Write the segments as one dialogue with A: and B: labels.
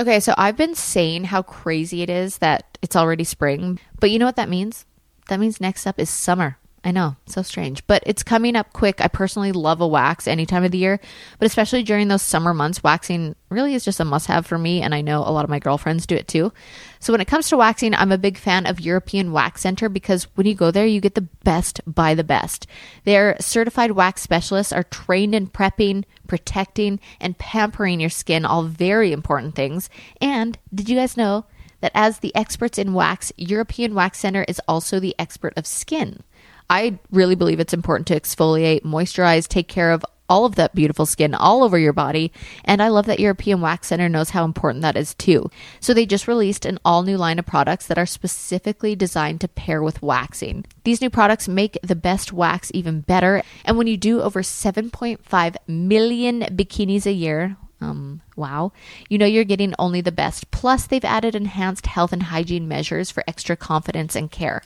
A: Okay, so I've been saying how crazy it is that it's already spring, but you know what that means? That means next up is summer. I know, so strange, but it's coming up quick. I personally love a wax any time of the year, but especially during those summer months, waxing really is just a must have for me, and I know a lot of my girlfriends do it too. So when it comes to waxing, I'm a big fan of European Wax Center because when you go there, you get the best by the best. Their certified wax specialists are trained in prepping, protecting, and pampering your skin, all very important things. And did you guys know that as the experts in wax, European Wax Center is also the expert of skin? I really believe it's important to exfoliate, moisturize, take care of all of that beautiful skin all over your body. And I love that European Wax Center knows how important that is too. So they just released an all new line of products that are specifically designed to pair with waxing. These new products make the best wax even better. And when you do over 7.5 million bikinis a year, um, wow. You know you're getting only the best. Plus, they've added enhanced health and hygiene measures for extra confidence and care.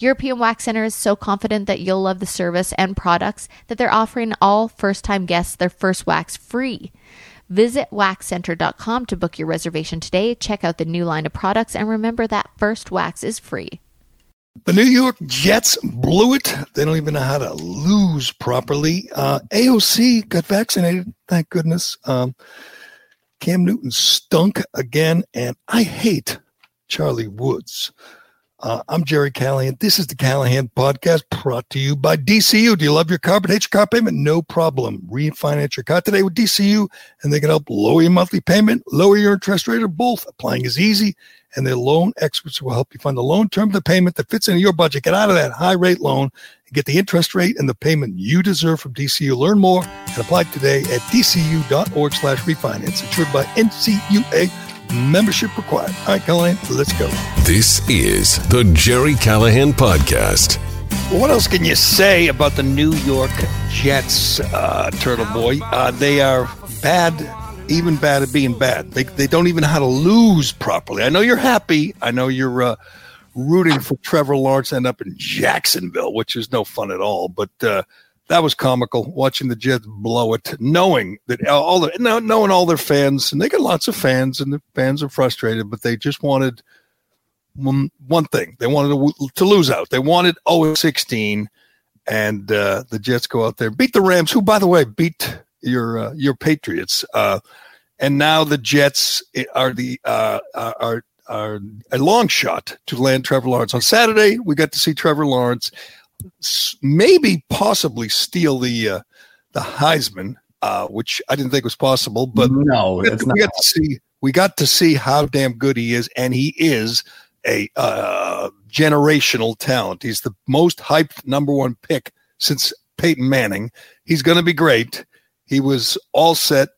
A: European Wax Center is so confident that you'll love the service and products that they're offering all first time guests their first wax free. Visit waxcenter.com to book your reservation today. Check out the new line of products and remember that first wax is free.
B: The New York Jets blew it. They don't even know how to lose properly. Uh, AOC got vaccinated, thank goodness. Um, Cam Newton stunk again, and I hate Charlie Woods. Uh, I'm Gerry Callahan. This is the Callahan Podcast brought to you by DCU. Do you love your car but hate your car payment? No problem. Refinance your car today with DCU, and they can help lower your monthly payment, lower your interest rate, or both. Applying is easy, and their loan experts will help you find the loan term the payment that fits into your budget. Get out of that high rate loan and get the interest rate and the payment you deserve from DCU. Learn more and apply today at dcu.org slash refinance. Insured by NCUA membership required. All right, Callahan, let's go.
C: This is the Gerry Callahan Podcast.
B: Well, what else can you say about the New York Jets, uh, Turtle Boy? Uh, they are bad, even bad at being bad. They, they don't even know how to lose properly. I know you're happy. I know you're uh, rooting for Trevor Lawrence to end up in Jacksonville, which is no fun at all. But uh, that was comical watching the Jets blow it, knowing that all the knowing all their fans, and they got lots of fans, and the fans are frustrated, but they just wanted one, one thing: they wanted to, to lose out. They wanted 0-16, and uh, the Jets go out there beat the Rams, who, by the way, beat your uh, your Patriots, uh, and now the Jets are the uh, are are a long shot to land Trevor Lawrence on Saturday. We got to see Trevor Lawrence maybe possibly steal the uh, the Heisman, uh, which I didn't think was possible. But
D: no,
B: we, got, we got to see we got to see how damn good he is, and he is a uh, generational talent. He's the most hyped number one pick since Peyton Manning. He's going to be great. He was all set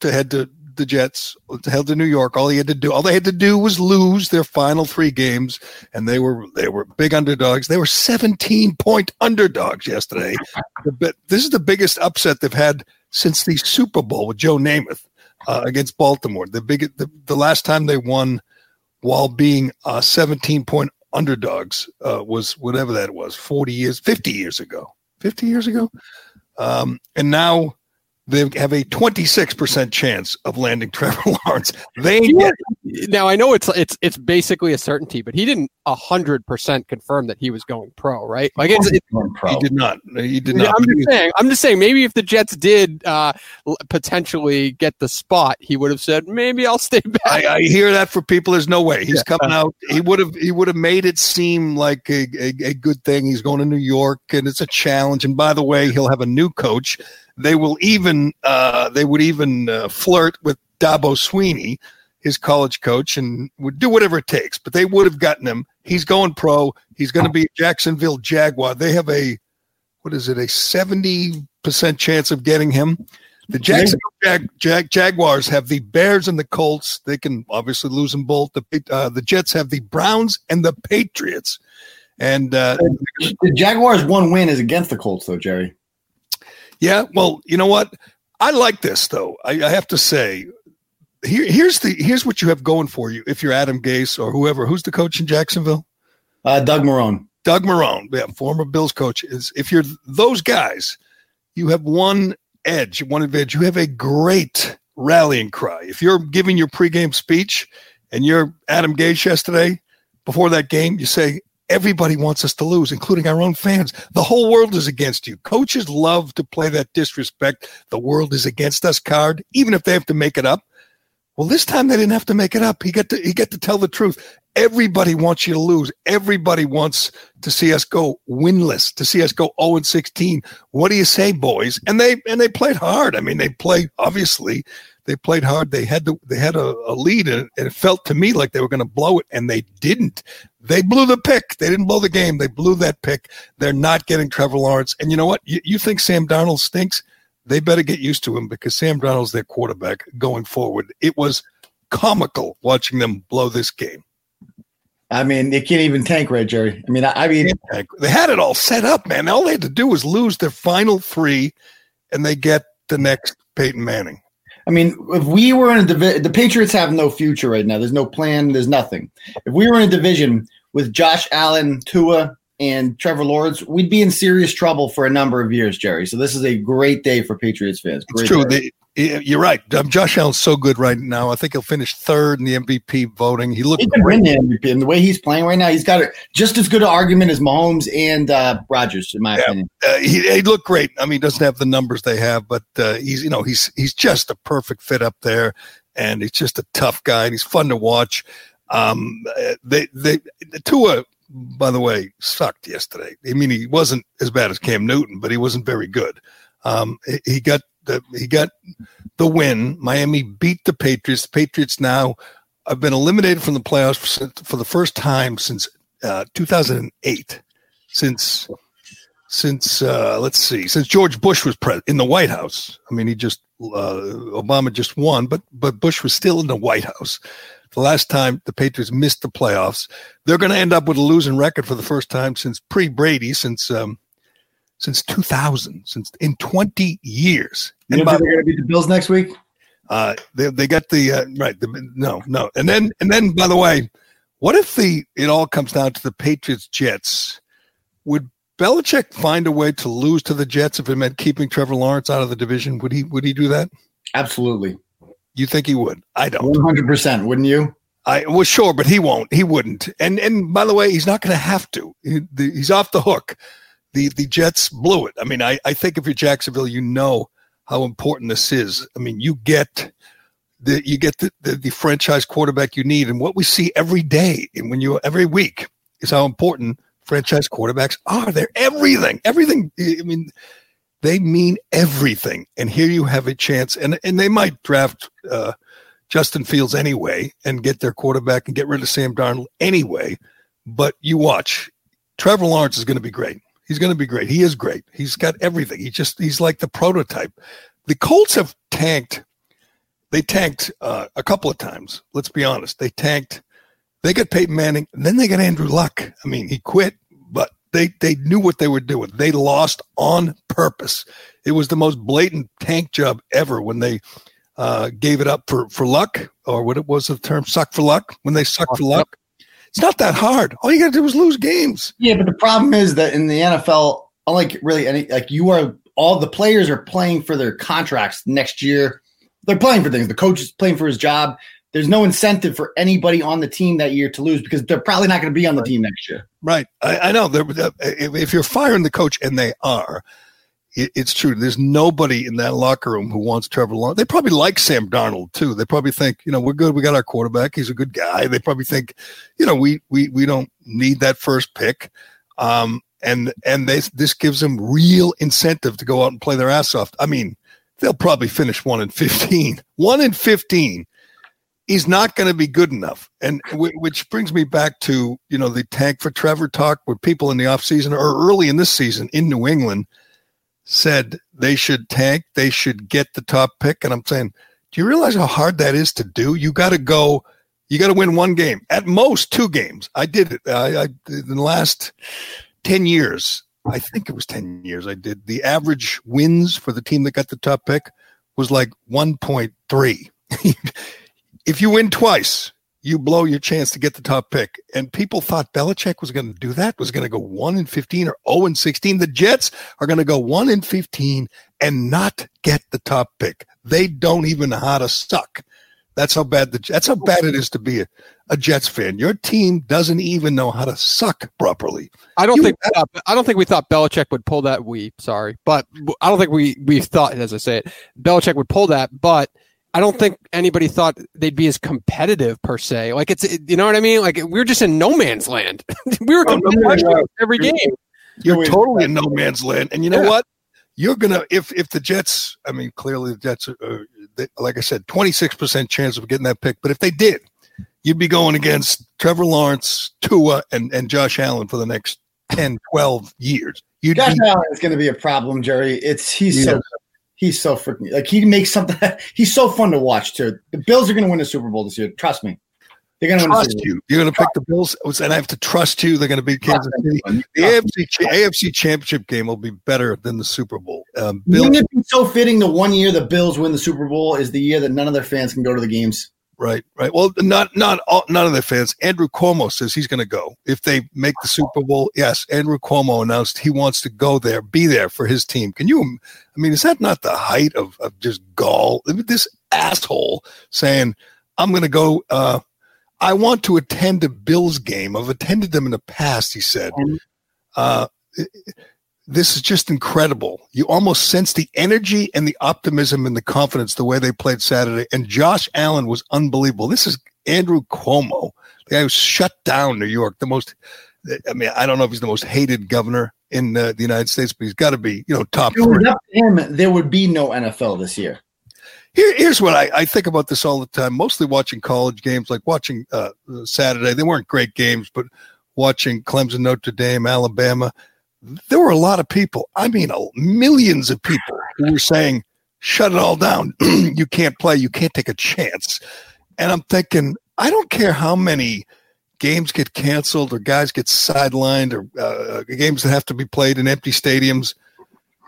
B: to head to the Jets, held to New York. All he had to do, all they had to do was lose their final three games, and they were they were big underdogs. They were 17 point underdogs yesterday. But this is the biggest upset they've had since the Super Bowl with Joe Namath uh, against Baltimore. The big the, the last time they won while being uh, 17 point underdogs uh, was whatever that was 40 years 50 years ago 50 years ago um, and now they have a 26% chance of landing Trevor Lawrence. They
E: yeah. now I know it's it's it's basically a certainty, but he didn't hundred percent confirm that he was going pro, right? Like it's, it's
B: he did not. He did not.
E: I'm just saying. I'm just saying. Maybe if the Jets did uh, potentially get the spot, he would have said, "Maybe I'll stay back."
B: I, I hear that for people. There's no way he's yeah. coming out. He would have. He would have made it seem like a, a, a good thing. He's going to New York, and it's a challenge. And by the way, he'll have a new coach they will even uh, they would even uh, flirt with Dabo Swinney, his college coach, and would do whatever it takes. But they would have gotten him. He's going pro. He's going to be Jacksonville Jaguar. They have a what is it? A seventy percent chance of getting him. The Jacksonville Jag- Jag- Jaguars have the Bears and the Colts. They can obviously lose them both. The uh, the Jets have the Browns and the Patriots. And uh,
D: the Jaguars' one win is against the Colts, though, Gerry.
B: Yeah, well, you know what? I like this though. I, I have to say, here, here's the here's what you have going for you. If you're Adam Gase or whoever, who's the coach in Jacksonville?
D: Uh, Doug Marrone.
B: Doug Marrone, yeah, former Bills coach. Is if you're those guys, you have one edge, one advantage. You have a great rallying cry. If you're giving your pregame speech and you're Adam Gase yesterday before that game, you say, Everybody wants us to lose, including our own fans. The whole world is against you. Coaches love to play that disrespect. The world is against us card, even if they have to make it up. Well, this time they didn't have to make it up. He got to he got to tell the truth. Everybody wants you to lose. Everybody wants to see us go winless, to see us go 0 and 16. What do you say, boys? And they and they played hard. I mean, they played obviously they played hard. They had the they had a, a lead, and it felt to me like they were going to blow it, and they didn't. They blew the pick. They didn't blow the game. They blew that pick. They're not getting Trevor Lawrence. And you know what? You, you think Sam Darnold stinks? They better get used to him because Sam Darnold's their quarterback going forward. It was comical watching them blow this game.
D: I mean, they can't even tank, right, Gerry? I mean, I, I mean,
B: they had it all set up, man. All they had to do was lose their final three, and they get the next Peyton Manning.
D: I mean, if we were in a division, the Patriots have no future right now. There's no plan. There's nothing. If we were in a division with Josh Allen, Tua, and Trevor Lawrence, we'd be in serious trouble for a number of years, Gerry. So this is a great day for Patriots fans. Great
B: it's true. They, you're right. Um, Josh Allen's so good right now. I think he'll finish third in the MVP voting. He looks
D: he can win the MVP, and the way he's playing right now, he's got a, just as good an argument as Mahomes and uh, Rodgers, in my yeah. opinion.
B: Uh, he, he looked great. I mean, he doesn't have the numbers they have, but uh, he's you know he's he's just a perfect fit up there, and he's just a tough guy, and he's fun to watch. Um, they they the Tua, by the way, sucked yesterday. I mean, he wasn't as bad as Cam Newton, but he wasn't very good. Um, he got the he got the win. Miami beat the Patriots. The Patriots now have been eliminated from the playoffs for, the first time since uh, 2008. Since since uh, let's see, since George Bush was president in the White House. I mean, he just uh, Obama just won, but but Bush was still in the White House. The last time the Patriots missed the playoffs, they're going to end up with a losing record for the first time since pre Brady, since um, since 2000, since in 20 years.
D: You and by, they're going to beat the Bills next week.
B: Uh, they they got the uh, right. The, no, no, and then and then by the way, what if the it all comes down to the Patriots Jets? Would Belichick find a way to lose to the Jets if it meant keeping Trevor Lawrence out of the division? Would he would he do that?
D: Absolutely.
B: You think he would? I don't.
D: One hundred percent. Wouldn't you?
B: I was sure, but he won't. He wouldn't. And and by the way, he's not going to have to. He, the, he's off the hook the the Jets blew it. I mean, I, I think if you're Jacksonville, you know how important this is. I mean, you get the you get the, the, the franchise quarterback you need, and what we see every day and when you every week is how important franchise quarterbacks are. They're everything, everything. I mean, they mean everything. And here you have a chance, and and they might draft uh, Justin Fields anyway and get their quarterback and get rid of Sam Darnold anyway. But you watch, Trevor Lawrence is going to be great. He's going to be great. He is great. He's got everything. He just he's like the prototype. The Colts have tanked. They tanked uh, a couple of times. Let's be honest. They tanked. They got Peyton Manning, and then they got Andrew Luck. I mean, he quit, but they they knew what they were doing. They lost on purpose. It was the most blatant tank job ever when they uh, gave it up for for luck, or what it was the term suck for luck when they sucked for luck. It's not that hard. All you got to do is lose games.
D: Yeah, but the problem is that in the NFL, unlike really any, like you are, all the players are playing for their contracts next year. They're playing for things. The coach is playing for his job. There's no incentive for anybody on the team that year to lose because they're probably not going to be on the team next year.
B: Right. I, I know. If you're firing the coach, and they are, it, it's true. There's nobody in that locker room who wants Trevor Lawrence. They probably like Sam Darnold too. They probably think, you know, we're good. We got our quarterback. He's a good guy. They probably think, you know, we we we don't need that first pick. Um, and and they, this gives them real incentive to go out and play their ass off. I mean, they'll probably finish one in fifteen. One in fifteen is not going to be good enough. And w- which brings me back to you know the tank for Trevor talk, where people in the offseason or early in this season in New England said they should tank, they should get the top pick. And I'm saying, do you realize how hard that is to do? You got to go, you got to win one game, at most two games. I did it. I, I in the last 10 years, I think it was 10 years I did. The average wins for the team that got the top pick was like 1.3. if you win twice, you blow your chance to get the top pick. And people thought Belichick was going to do that, was going to go 1 in 15 or 0 in 16. The Jets are going to go 1 in 15 and not get the top pick. They don't even know how to suck. That's how bad the that's how bad it is to be a, a Jets fan. Your team doesn't even know how to suck properly.
E: I don't
B: You-
E: think uh, I don't think we thought Belichick would pull that. We sorry, but I don't think we we thought, as I say it, Belichick would pull that. But I don't think anybody thought they'd be as competitive per se. Like it's you know what I mean. Like we were just in no man's land. we were
D: Oh, no,
E: competitive
D: no, no.
E: every game.
B: You're
D: Wait.
B: totally in no man's land. And you know
E: Yeah.
B: what? You're gonna if if the Jets. I mean, clearly the Jets are, are they, like I said, 26 percent chance of getting that pick. But if they did, you'd be going against Trevor Lawrence, Tua, and and Josh Allen for the next 10, 12 years. You'd
D: Josh
B: be
D: Allen is going to be a problem, Gerry. It's he's
B: Yeah.
D: so he's so freaking like he makes something. He's so fun to watch too. The Bills are going to win the Super Bowl this year. Trust me, they're going to
B: trust
D: Super Bowl.
B: you. You're going to pick the Bills, and I have to trust you. They're going to beat Kansas City. The AFC AFC Championship game will be better than the Super Bowl. Um, Bill,
D: Wouldn't it be so fitting the one year the Bills win the Super Bowl is the year that none of their fans can go to the games?
B: Right, right. Well, not not all, none of their fans. Andrew Cuomo says he's going to go if they make the Super Bowl. Yes, Andrew Cuomo announced he wants to go there, be there for his team. Can you? I mean, is that not the height of of just gall? This asshole saying, "I'm going to go." Uh, I want to attend a Bills game. I've attended them in the past. He said. Uh, this is just incredible. You almost sense the energy and the optimism and the confidence the way they played Saturday. And Josh Allen was unbelievable. This is Andrew Cuomo, the guy who shut down New York, the most. I mean, I don't know if he's the most hated governor in uh, the United States, but he's got to be, you know, top
D: If
B: three.
D: him, there would be no NFL this year.
B: Here, here's what I, I think about this all the time. Mostly watching college games, like watching uh, Saturday. They weren't great games, but watching Clemson, Notre Dame, Alabama, there were a lot of people. I mean, uh, millions of people who were saying, "Shut it all down! you can't play. You can't take a chance." And I'm thinking, I don't care how many games get canceled or guys get sidelined or uh, games that have to be played in empty stadiums.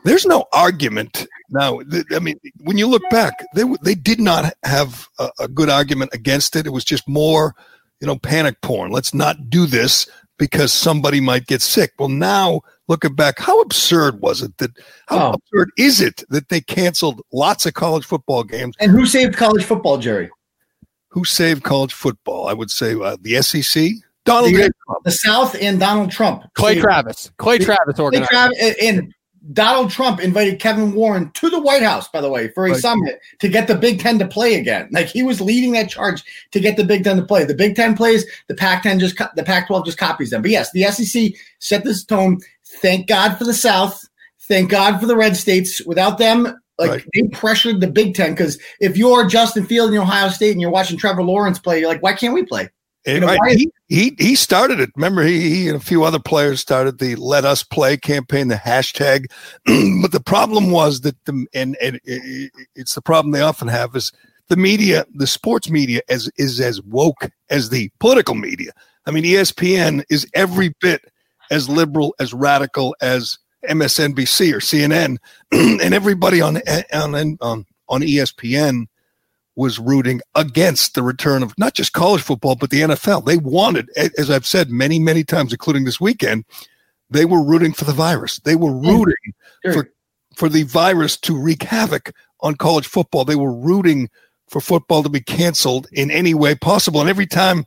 B: There's no argument now. th- I mean, when you look back, they w- they did not have a, a good argument against it. It was just more, you know, panic porn. Let's not do this because somebody might get sick. Well, now looking back, how absurd was it that? How
D: Oh.
B: absurd is it that they canceled lots of college football games?
D: And who saved college football, Gerry?
B: Who saved college football? I would say uh, the SEC. Donald
D: The-
B: Trump.
D: The South and Donald Trump.
E: Clay
D: saved-
E: Travis. Clay Travis
D: Clay
E: organized.
D: Travis and- and Donald Trump invited Kevin Warren to the White House, by the way, for a
B: Right.
D: summit to get the Big Ten to play again. Like he was leading that charge to get the Big Ten to play. The Big Ten plays, the Pac-10 just co- the Pac-12 just copies them. But yes, the SEC set this tone. Thank God for the South. Thank God for the red states. Without them, like
B: Right.
D: they pressured the Big Ten because if you're Justin Field in Ohio State and you're watching Trevor Lawrence play, you're like, why can't we play?
B: And,
D: know,
B: right, he, he he started it. Remember, he, he and a few other players started the "Let Us Play" campaign, the hashtag. but the problem was that the and, and it, it's the problem they often have is the media, the sports media, as is as woke as the political media. I mean, ESPN is every bit as liberal, as radical as MSNBC or CNN, and everybody on on on um, on E ESPN was rooting against the return of not just college football, but the NFL. They wanted, as I've said many, many times, including this weekend, they were rooting for the virus. They were mm. rooting
D: Sure.
B: for for the virus to wreak havoc on college football. They were rooting for football to be canceled in any way possible. And every time,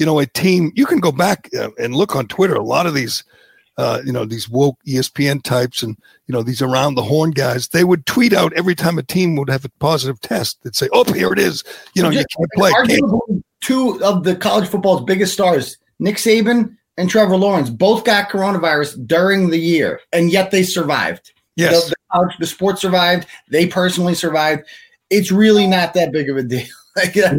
B: you know, a team, you can go back uh, and look on Twitter. A lot of these, uh, you know, these woke ESPN types and you know these around the horn guys, they would tweet out every time a team would have a positive test. They'd say, "Oh, here it is." You know, you can't play.
D: Arguably, two of the college football's biggest stars, Nick Saban and Trevor Lawrence, both got coronavirus during the year, and yet they survived.
B: Yes.
D: The, the, the sport survived. They personally survived. It's really not that big of a deal. like, uh,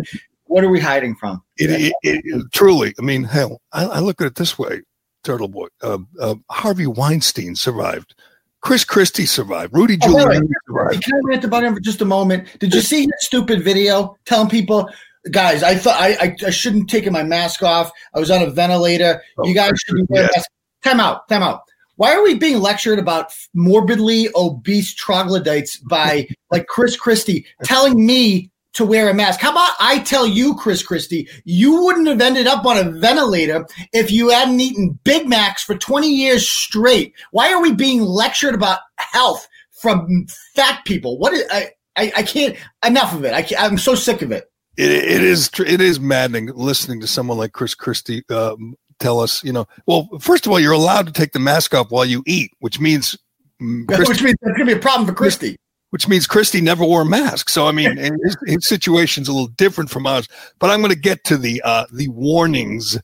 D: what are we hiding from?
B: It, it, it, truly, I mean, hell, I, I look at it this way, Turtle Boy. Uh, uh, Harvey Weinstein survived. Chris Christie survived. Rudy
D: Oh,
B: Giuliani survived.
D: Can I rant about him for just a moment? Did you see that stupid video telling people, guys, I thought I, I, I shouldn't taken my mask off. I was on a ventilator.
B: Oh,
D: you guys should be wearing
B: yes.
D: masks. Time out. Time out. Why are we being lectured about morbidly obese troglodytes by like Chris Christie telling me to wear a mask? How about I tell you, Chris Christie, you wouldn't have ended up on a ventilator if you hadn't eaten Big Macs for 20 years straight. Why are we being lectured about health from fat people. What is I? I, I can't. Enough of it. I I'm so sick of it.
B: It, it is it is maddening listening to someone like Chris Christie um, tell us. You know, well, first of all, you're allowed to take the mask off while you eat, which means mm,
D: Which means that's gonna be a problem for Christie.
B: Which means Christie never wore a mask. So I mean, his, his situation's a little different from ours. But I'm going to get to the uh, the warnings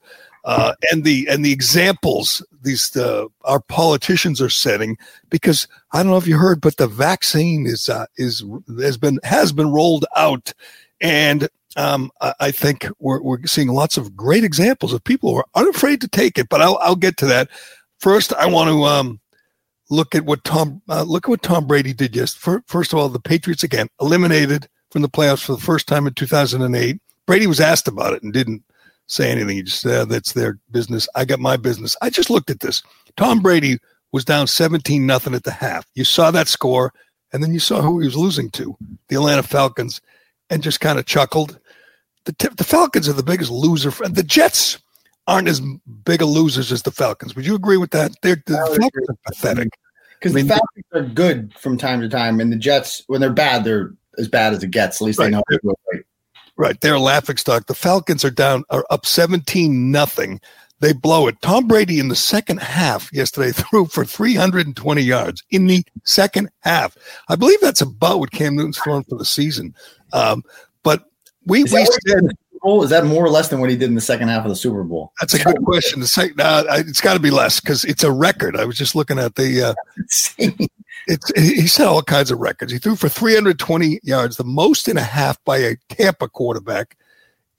B: uh, and the and the examples these uh, our politicians are setting because I don't know if you heard, but the vaccine is uh, is has been has been rolled out, and um, I, I think we're we're seeing lots of great examples of people who are unafraid to take it. But I'll I'll get to that. First, I want to um, look at what Tom uh, look at what Tom Brady did. Just first of all, the Patriots again eliminated from the playoffs for the first time in 2008. Brady was asked about it and didn't say anything. He just said, that's their business. I got my business. I just looked at this. Tom Brady was down 17 nothing at the half. You saw that score, and then you saw who he was losing to, the Atlanta Falcons, and just kind of chuckled. The, the Falcons are the biggest loser. And the Jets aren't as big a losers as the Falcons. Would you agree with that? They're, the Falcons are pathetic.
D: Because
B: I mean,
D: the Falcons are good from time to time, and the Jets, when they're bad, they're as bad as it gets. At least
B: Right.
D: they know. how to do it right.
B: Right, they're laughing stock. The Falcons are down, are up seventeen nothing. They blow it. Tom Brady in the second half yesterday threw for three hundred and twenty yards in the second half. I believe that's about what Cam Newton's thrown for the season. Um, but we we said
D: in the Super Bowl? Is that more or less than what he did in the second half of the Super Bowl?
B: that's a good question. The second, uh, it's got to be less because it's a record. I was just looking at the. Uh, it's he set all kinds of records. He threw for 320 yards, the most in a half by a Tampa quarterback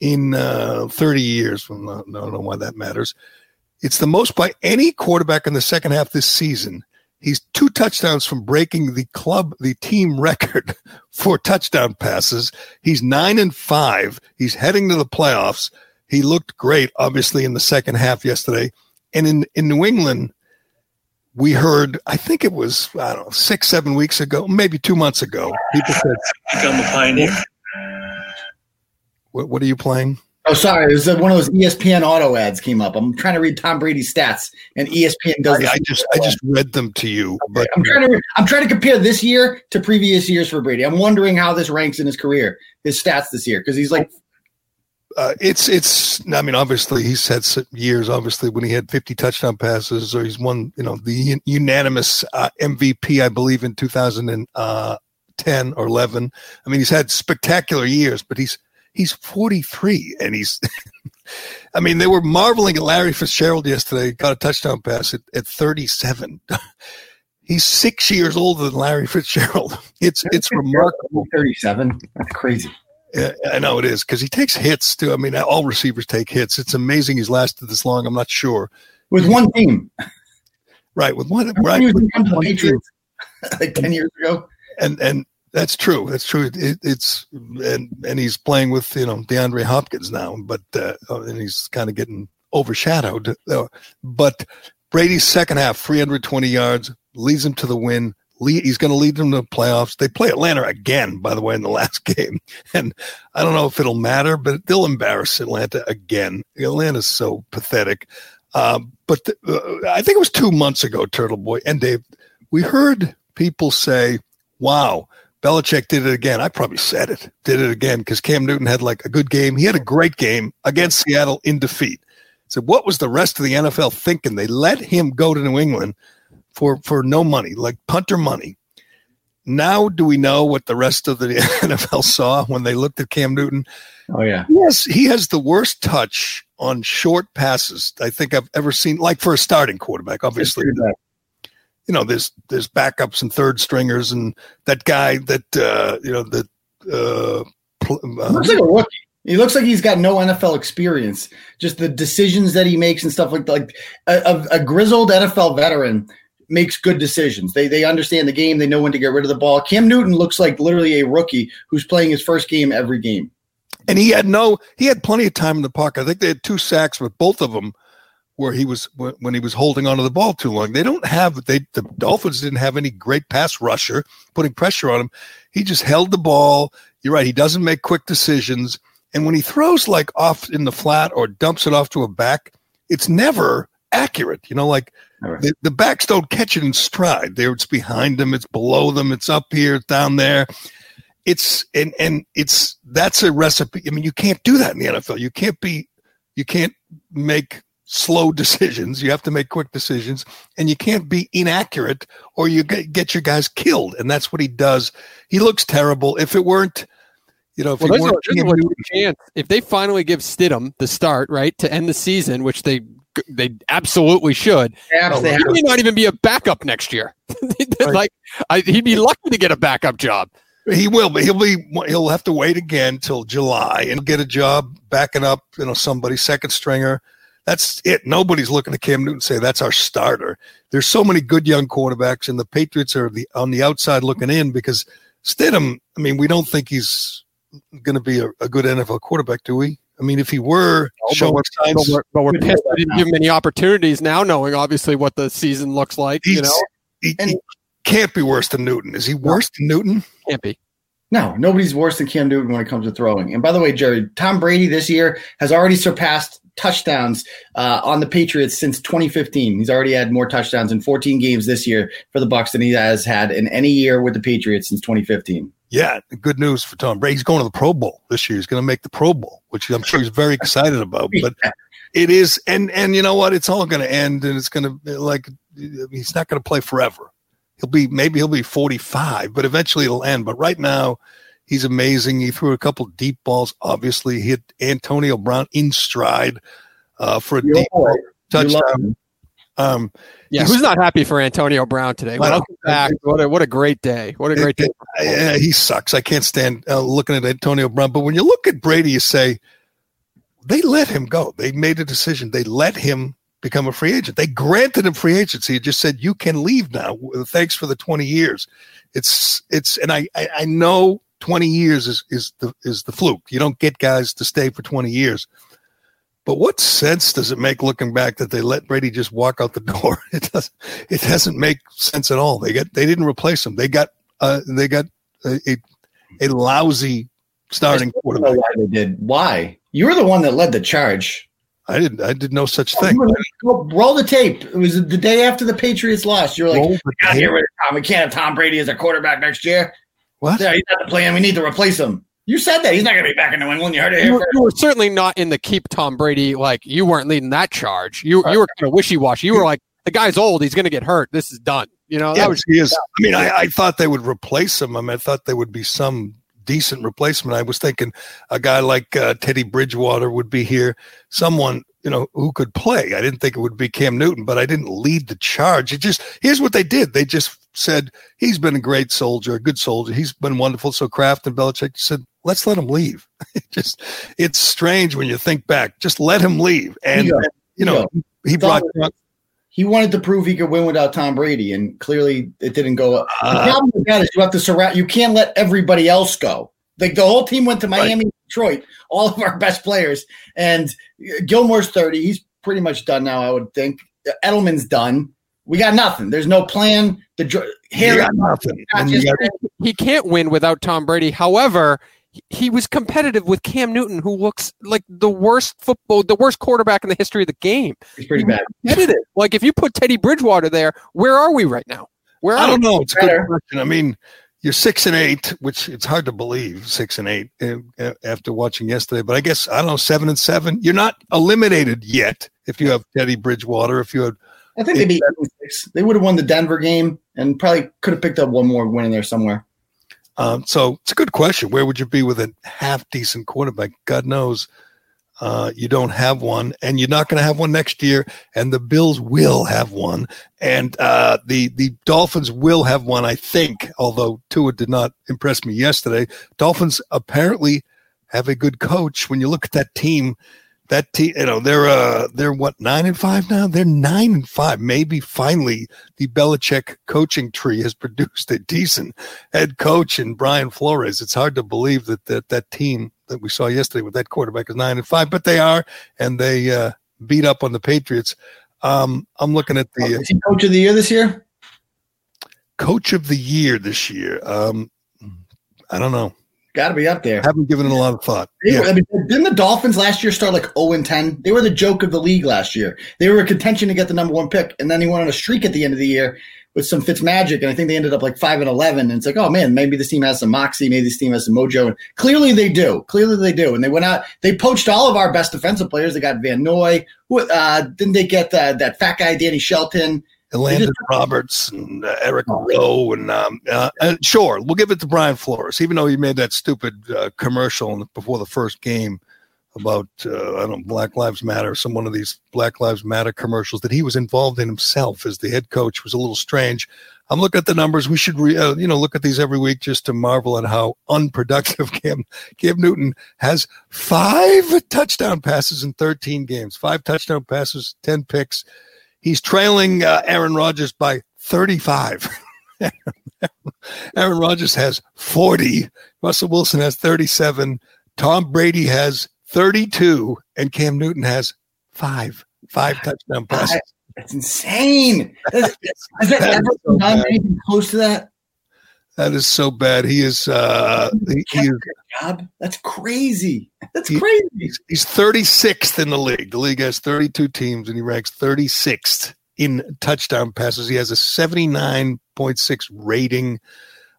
B: in uh, 30 years. No, I don't know why that matters. It's the most by any quarterback in the second half this season. He's two touchdowns from breaking the club, the team record for touchdown passes. He's nine and five. He's heading to the playoffs. He looked great, obviously, in the second half yesterday. And in, in New England, we heard, I think it was, I don't know, six, seven weeks ago, maybe two months ago, people said,
F: become a pioneer.
B: what, what are you playing?
D: Oh, sorry. It was uh, one of those ESPN auto ads came up. I'm trying to read Tom Brady's stats, and ESPN does.
B: I, I just I just read them to you, but
D: I'm trying to I'm trying to compare this year to previous years for Brady. I'm wondering how this ranks in his career, his stats this year, because he's like
B: uh, it's it's. I mean, obviously, he's had some years. Obviously, when he had 50 touchdown passes, or he's won, you know, the unanimous uh, MVP, I believe, in 2010 or 11. I mean, he's had spectacular years, but he's he's 43, and he's. I mean, they were marveling at Larry Fitzgerald yesterday. Got a touchdown pass at, at 37. he's six years older than Larry Fitzgerald. It's it's remarkable.
D: 37. That's crazy.
B: Yeah, I know it is because he takes hits too. I mean, all receivers take hits. It's amazing he's lasted this long. I'm not sure.
D: With one team,
B: Right with one,
D: Remember
B: right, with one.
D: Patriots like ten years ago.
B: and and that's true. That's true. It, it's and and he's playing with you know DeAndre Hopkins now, but uh, and he's kind of getting overshadowed. Uh, but Brady's second half, 320 yards, leads him to the win. Lead, he's going to lead them to the playoffs. They play Atlanta again, by the way, in the last game. And I don't know if it'll matter, but they'll embarrass Atlanta again. Atlanta's so pathetic. Um, but the, uh, I think it was two months ago, Turtle Boy and Dave, we heard people say, wow, Belichick did it again. I probably said it, did it again because Cam Newton had like a good game. He had a great game against Seattle in defeat. So what was the rest of the NFL thinking? They let him go to New England for for no money, like punter money. Now do we know what the rest of the NFL saw when they looked at Cam Newton?
D: Oh yeah.
B: Yes, he has the worst touch on short passes I think I've ever seen. Like for a starting quarterback, obviously, you know, there's there's backups and third stringers, and that guy that uh, you know that uh, pl-
D: He
B: uh,
D: looks like a rookie. He looks like he's got no NFL experience. Just the decisions that he makes and stuff like that. Like a, a, a grizzled NFL veteran makes good decisions. They they understand the game. They know when to get rid of the ball. Cam Newton looks like literally a rookie who's playing his first game every game.
B: and he had no he had plenty of time in the pocket. I think they had two sacks, but both of them where he was when he was holding onto the ball too long. They don't have they the Dolphins didn't have any great pass rusher putting pressure on him. He just held the ball. You're right. He doesn't make quick decisions. And when he throws like off in the flat or dumps it off to a back, it's never accurate. You know, like. The, the backs don't catch it in stride. There, it's behind them, it's below them, it's up here, it's down there. It's and and it's that's a recipe. I mean, you can't do that in the NFL. You can't be, you can't make slow decisions. You have to make quick decisions, and you can't be inaccurate, or you get, get your guys killed. And that's what he does. He looks terrible. If it weren't, you know, if
E: Well,
B: he
E: there's, a,
B: weren't
E: there's a
B: Cam
E: legit chance if they finally give Stidham the start, right, to end the season, which they they absolutely should.
D: Perhaps oh, they
E: He
D: have
E: may not even be a backup next year. like I, he'd be lucky to get a backup job.
B: He will, but he'll be he'll have to wait again till July and get a job backing up, you know, somebody second stringer. That's it. Nobody's looking at Cam Newton and say that's our starter. There's so many good young quarterbacks, and the Patriots are the on the outside looking in because Stidham. I mean, we don't think he's going to be a, a good NFL quarterback, do we? I mean, if he were
E: but
B: showing
E: But
B: signs,
E: we're, but we're pissed
D: quarterback
E: we didn't give him any opportunities now, knowing obviously what the season looks like. You know,
B: he,
D: And-
B: he can't be worse than Newton. Is he worse than Newton?
E: can't be.
D: No, nobody's worse than Cam Newton when it comes to throwing. And by the way, Gerry, Tom Brady this year has already surpassed touchdowns uh, on the Patriots since 2015. He's already had more touchdowns in 14 games this year for the Bucs than he has had in any year with the Patriots since 2015.
B: Yeah, good news for Tom Brady. He's going to the Pro Bowl this year. He's going to make the Pro Bowl, which I'm sure he's very excited about. But it is, and and you know what? It's all going to end, and it's going to like he's not going to play forever. He'll be maybe he'll be 45, but eventually it'll end. But right now, he's amazing. He threw a couple deep balls. Obviously, he hit Antonio Brown in stride uh, for a
D: You
B: deep
D: love
B: ball
D: it. You love
B: touchdown. Um,
E: Yeah, who's not happy for Antonio Brown today?
B: Well,
E: Welcome back. What a what a great day. What a great day.
B: Yeah, he sucks. I can't stand uh, looking at Antonio Brown. But when you look at Brady, you say they let him go. They made a decision. They let him become a free agent. They granted him free agency. It just said you can leave now. Thanks for the twenty years. It's it's and I I, I know twenty years is is the is the fluke. You don't get guys to stay for twenty years. But what sense does it make looking back that they let Brady just walk out the door? It doesn't. It doesn't make sense at all. They got. They didn't replace him. They got. Uh, they got a, a, a lousy starting
D: I don't know
B: quarterback.
D: why they did. Why? You were the one that led the charge.
B: I didn't. I did no such thing.
D: Were roll the tape. It was the day after the Patriots lost. You're like,
B: Roll
D: "Gotta
B: tape?
D: get rid of Tom. We can't have Tom Brady as a quarterback next year.
B: What?
D: Yeah, he's not the plan. We need to replace him. You said that. He's not going to be back in New England. You heard it
E: You
D: here
E: you were certainly not in the keep Tom Brady. Like you weren't leading that charge. You you were kind of wishy washy. You were like the guy's old. He's going to get hurt. This is done. You know
B: Yeah,
E: that was
B: he is. I mean, I, I thought they would replace him. I mean, I thought there would be some decent replacement. I was thinking a guy like uh, Teddy Bridgewater would be here, someone you know who could play. I didn't think it would be Cam Newton, but I didn't lead the charge. It just here's what they did. They just said he's been a great soldier, a good soldier. He's been wonderful. So Kraft and Belichick said, let's let him leave. Just it's strange when you think back. Just let him leave, and
D: Yeah.
B: you know he brought.
D: He wanted to prove he could win without Tom Brady, and clearly it didn't go. the
B: Uh,
D: problem with that is you have to surround. You can't let everybody else go. Like the whole team went to Miami, Detroit, all of our best players, and Gilmore's thirty. He's pretty much done now. I would think Edelman's done. We got nothing. There's no plan. The dr- Harry
B: got nothing.
D: not just-
B: got-
E: he can't win without Tom Brady. However, he- he was competitive with Cam Newton, who looks like the worst football, the worst quarterback in the history of the game.
D: He's pretty bad.
E: Competitive. like if you put Teddy Bridgewater there, where are we right now? Where
B: I don't
E: we?
B: know. It's a good question. I mean, you're six and eight, which it's hard to believe six and eight uh, uh, after watching yesterday. But I guess I don't know seven and seven. You're not eliminated yet if you have Teddy Bridgewater. If you have
D: I think they beat six. They would have won the Denver game and probably could have picked up one more win in there somewhere.
B: um, so it's a good question. Where would you be with a half decent quarterback? God knows. Uh, you don't have one, and you're not going to have one next year. And the Bills will have one, and uh, the the Dolphins will have one, I think. Although Tua did not impress me yesterday, Dolphins apparently have a good coach. When you look at that team, that team, you know, they're uh, they're what nine and five now. They're nine and five. Maybe finally the Belichick coaching tree has produced a decent head coach in Brian Flores. It's hard to believe that that that team that we saw yesterday with that quarterback is nine and five, but they are, and they uh, beat up on the Patriots. Um, I'm looking at the uh,
D: Is he coach of the year this year?
B: coach of the year this year. Um, I don't know.
D: Got to be up there.
B: Haven't given it a lot of thought. Yeah.
D: were- I mean, didn't the Dolphins last year start like 0 and 10? They were the joke of the league last year. They were a contention to get the number one pick, and then they went on a streak at the end of the year with some Fitz magic, and I think they ended up like 5 and 11. And it's like, oh man, maybe this team has some moxie, maybe this team has some mojo. And clearly they do. Clearly they do. And they went out, they poached all of our best defensive players. They got Van Noy. Who, uh, didn't they get uh, that fat guy, Danny Shelton?
B: And Landon Roberts and uh, Eric Rowe and um, uh, and sure, we'll give it to Brian Flores, even though he made that stupid uh, commercial before the first game about uh, I don't Black Lives Matter, some one of these Black Lives Matter commercials that he was involved in himself as the head coach was a little strange. I'm looking at the numbers. We should, re, uh, you know, look at these every week just to marvel at how unproductive Cam Cam Newton has five touchdown passes in 13 games, five touchdown passes, 10 picks. He's trailing uh, Aaron Rodgers by 35. Aaron Rodgers has 40. Russell Wilson has 37. Tom Brady has 32. And Cam Newton has five. Five touchdown passes.
D: That's insane. Has has that
B: That
D: ever
B: so
D: done
B: bad.
D: anything close to that?
B: That is so bad. He is uh he, he is
D: job. That's crazy. That's
B: He-
D: crazy.
B: he's, he's 36th in the league. The league has 32 teams and he ranks 36th in touchdown passes. He has a 79.6 rating,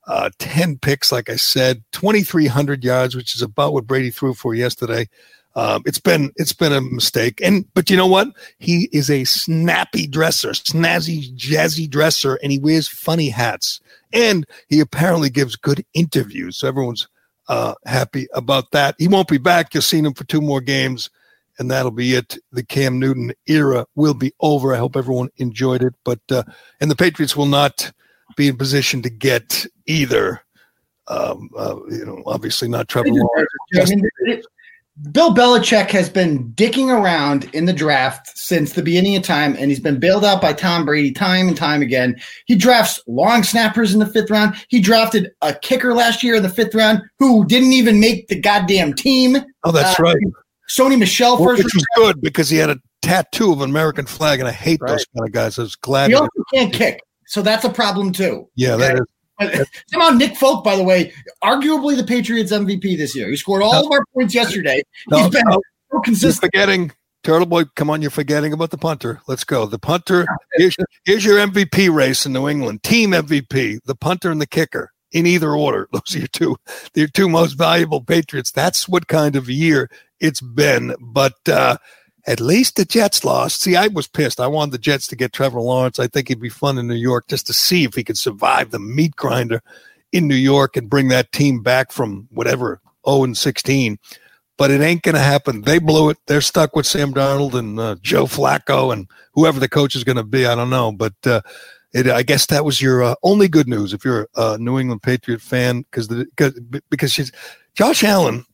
B: uh, 10 picks, like I said, 2,300 yards, which is about what Brady threw for yesterday. Um, it's been it's been a mistake, and but you know what? He is a snappy dresser, snazzy, jazzy dresser, and he wears funny hats, and he apparently gives good interviews. So everyone's uh, happy about that. He won't be back. You'll see him for two more games, and that'll be it. The Cam Newton era will be over. I hope everyone enjoyed it, but uh, and the Patriots will not be in position to get either. Um, uh, you know, obviously not Trevor Lawrence.
D: I mean, it- Bill Belichick has been dicking around in the draft since the beginning of time, and he's been bailed out by Tom Brady time and time again. He drafts long snappers in the fifth round. He drafted a kicker last year in the fifth round who didn't even make the goddamn team.
B: Oh, that's
D: Uh,
B: right.
D: Sony Michel
B: Well,
D: first.
B: which was good because he had a tattoo of an American flag, and I hate those kind of guys. I was glad.
D: He also can't kick, so that's a problem too.
B: yeah, that is.
D: But somehow Nick Folk, by the way, arguably the Patriots MVP this year. He scored all
B: No.
D: of our points yesterday.
B: No,
D: He's been
B: no,
D: so
B: you're
D: consistent.
B: forgetting, Turtle Boy. Come on, you're forgetting about the punter. Let's go. The punter. Here's, here's your MVP race in New England. Team MVP, the punter and the kicker, in either order. Those are your two, your two most valuable Patriots. That's what kind of year it's been. But uh, at least the Jets lost. See, I was pissed. I wanted the Jets to get Trevor Lawrence. I think he'd be fun in New York just to see if he could survive the meat grinder in New York and bring that team back from whatever 0 and 16. But it ain't going to happen. They blew it. They're stuck with Sam Darnold and uh, Joe Flacco and whoever the coach is going to be. I don't know. But uh, it, I guess that was your uh, only good news if you're a New England Patriot fan because because she's Josh Allen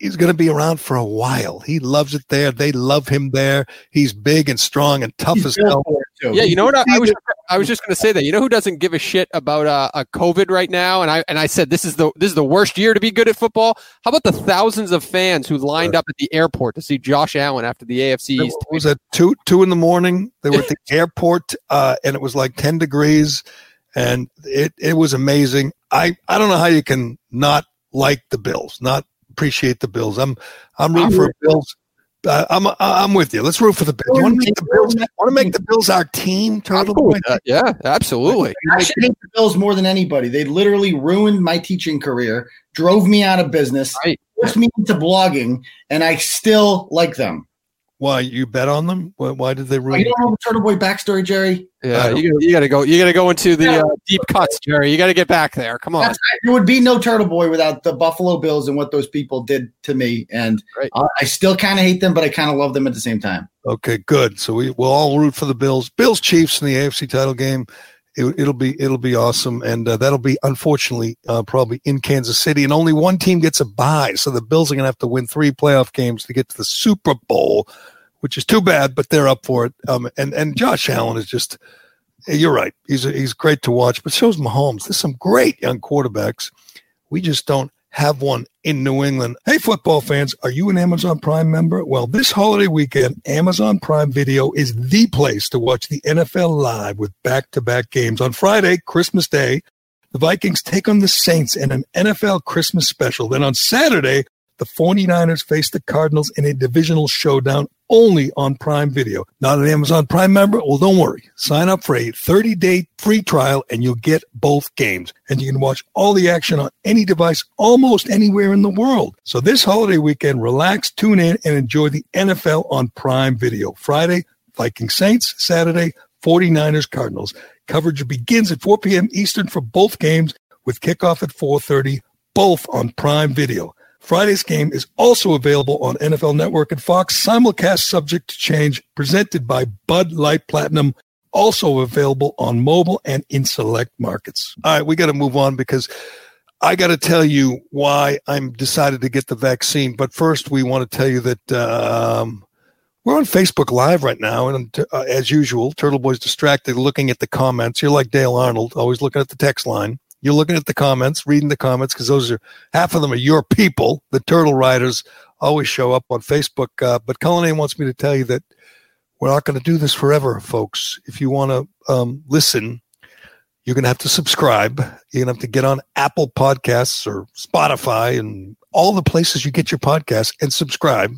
B: is going to be around for a while. He loves it there. They love him there. He's big and strong and tough
D: He's
B: as hell.
D: for it, too.
E: Yeah, you know what? I, I was I was just going to say that. You know who doesn't give a shit about uh, a COVID right now? And I and I said this is the this is the worst year to be good at football. How about the thousands of fans who lined up at the airport to see Josh Allen after the AFC East?
B: It was at two two in the morning. They were at the airport, uh, and it was like ten degrees, and it it was amazing. I I don't know how you can not like the Bills, not appreciate the Bills. I'm I'm rooting for
D: with
B: Bills. Uh, I'm I'm with you. Let's root for the Bills. You want to make the Bills? Want to make the Bills our team?
E: I'm
B: Turtle
E: cool
B: Boy?
E: with that. Yeah, absolutely.
D: I should hate the Bills more than anybody. They literally ruined my teaching career, drove me out of business,
E: Right.
D: forced me into blogging, and I still like them.
B: Why you bet on them? Why, why did they
D: Oh,
B: ruin?
D: you don't know the Turtle Boy backstory, Gerry?
E: Yeah, you gotta, you got to go. You got to go into the uh, deep cuts, Gerry. You got to get back there. Come on.
D: That's, there would be no Turtle Boy without the Buffalo Bills and what those people did to me. And
E: Right.
D: uh, I still kind of hate them, but I kind of love them at the same time.
B: Okay, good. So we'll all root for the Bills. Bills Chiefs in the AFC title game. It, it'll be it'll be awesome, and uh, that'll be unfortunately uh, probably in Kansas City, and only one team gets a bye. So the Bills are to have to win three playoff games to get to the Super Bowl, which is too bad, but they're up for it. Um, and and Josh Allen is just. You're right. He's he's great to watch, but so's Mahomes. There's some great young quarterbacks. We just don't have one in New England. Hey, football fans, are you an Amazon Prime member? Well, this holiday weekend, Amazon Prime Video is the place to watch the NFL live with back to back games. On Friday, Christmas Day, the Vikings take on the Saints in an NFL Christmas special. Then on Saturday, the 49ers face the Cardinals in a divisional showdown only on Prime Video. Not an Amazon Prime member? Well, don't worry. Sign up for a 30 day free trial and you'll get both games. And you can watch all the action on any device almost anywhere in the world. So this holiday weekend, relax, tune in, and enjoy the NFL on Prime Video. Friday, Viking Saints. Saturday, 49ers Cardinals. Coverage begins at 4 p.m. Eastern for both games with kickoff at 4:30, both on Prime Video. Friday's game is also available on NFL Network and Fox, simulcast subject to change, presented by Bud Light Platinum, also available on mobile and in select markets. All right, we got to move on because I got to tell you why I'm decided to get the vaccine. But first, we want to tell you that um, we're on Facebook Live right now, and uh, as usual, Turtle Boy's distracted looking at the comments. You're like Dale Arnold, always looking at the text line. You're looking at the comments, reading the comments, because those are half of them are your people. The Turtle Riders always show up on Facebook. Uh, but Cullinane wants me to tell you that we're not going to do this forever, folks. If you want to um, listen, you're going to have to subscribe. You're going to have to get on Apple Podcasts or Spotify and all the places you get your podcasts and subscribe.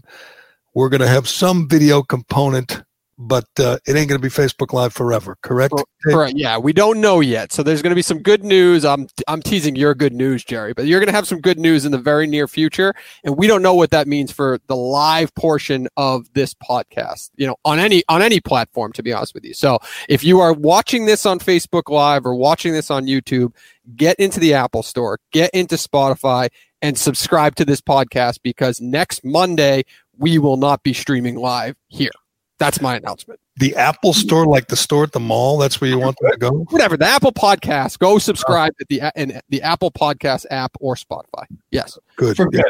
B: We're going to have some video component but uh, it ain't going to be Facebook Live forever, correct?
E: Correct. Yeah, we don't know yet. So there's going to be some good news. I'm I'm teasing your good news, Gerry, but you're going to have some good news in the very near future, and we don't know what that means for the live portion of this podcast. You know, on any on any platform, to be honest with you. So if you are watching this on Facebook Live or watching this on YouTube, get into the Apple Store, get into Spotify, and subscribe to this podcast because next Monday we will not be streaming live here. That's my announcement.
B: The Apple Store, like the store at the mall, that's where you want them to go.
E: Whatever. The Apple Podcast. Go subscribe at the in the Apple Podcast app or Spotify. Yes.
B: Good. Yeah,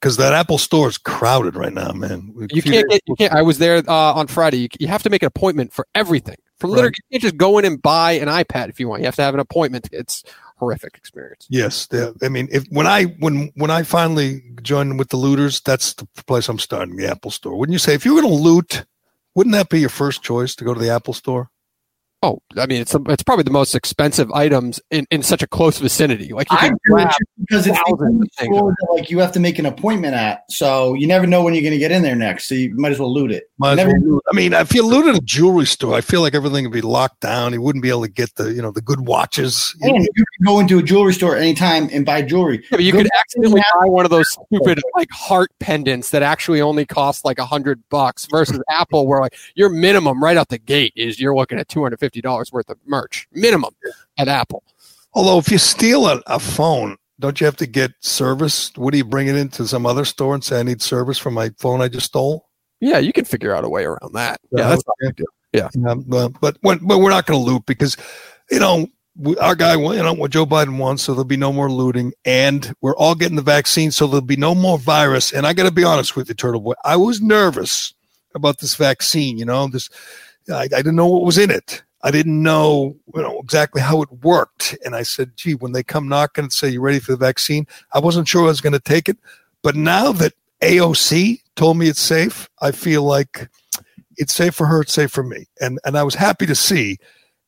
B: Because that Apple Store is crowded right now, man.
E: You can't get. You can't. I was there uh, on Friday. You, you have to make an appointment for everything. For literally, right. you can't just go in and buy an iPad if you want. You have to have an appointment. It's horrific experience.
B: Yes, I mean, if when I when when I finally joined with the looters, that's the place I'm starting, the Apple Store. Wouldn't you say if you're going to loot wouldn't that be your first choice to go to the Apple Store?
E: Oh, I mean, it's it's probably the most expensive items in, in such a close vicinity. Like you can grab
D: because it's the that, like you have to make an appointment at, so you never know when you're going to get in there next. So you might as well loot it.
B: Might well loot. I mean, if you looted a jewelry store, I feel like everything would be locked down. You wouldn't be able to get the you know the good watches.
D: And you can go into a jewelry store anytime and buy jewelry.
E: Yeah, but you could accidentally buy one of those stupid like heart pendants that actually only cost like a hundred bucks versus Apple, where like your minimum right out the gate is you're looking at two hundred fifty dollars worth of merch minimum at Apple.
B: Although if you steal a, a phone, don't you have to get service? Would do you bring it into some other store and say I need service for my phone I just stole?
E: Yeah, you can figure out a way around that. Yeah, that's
B: okay. Yeah, yeah but but, but we're not going to loot because you know our guy, you know, what Joe Biden wants, so there'll be no more looting, and we're all getting the vaccine, so there'll be no more virus. And I got to be honest with you, Turtle Boy, I was nervous about this vaccine. You know, this I, I didn't know what was in it. I didn't know, you know exactly how it worked. And I said, gee, when they come knocking and say, you ready for the vaccine? I wasn't sure I was going to take it. But now that AOC told me it's safe, I feel like it's safe for her, it's safe for me. And, and I was happy to see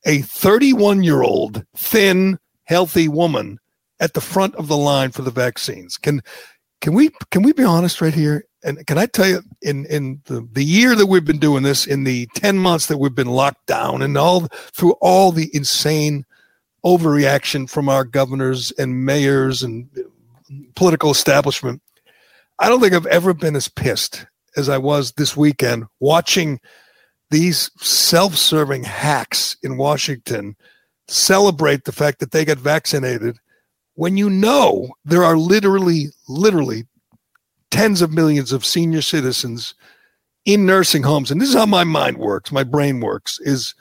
B: a 31 year old, thin, healthy woman at the front of the line for the vaccines. Can, can we, can we be honest right here? and can I tell you, in in the, the year that we've been doing this, in the ten months that we've been locked down, and all through all the insane overreaction from our governors and mayors and political establishment, I don't think I've ever been as pissed as I was this weekend watching these self-serving hacks in Washington celebrate the fact that they got vaccinated when you know there are literally literally tens of millions of senior citizens in nursing homes. And this is how my mind works, my brain works, is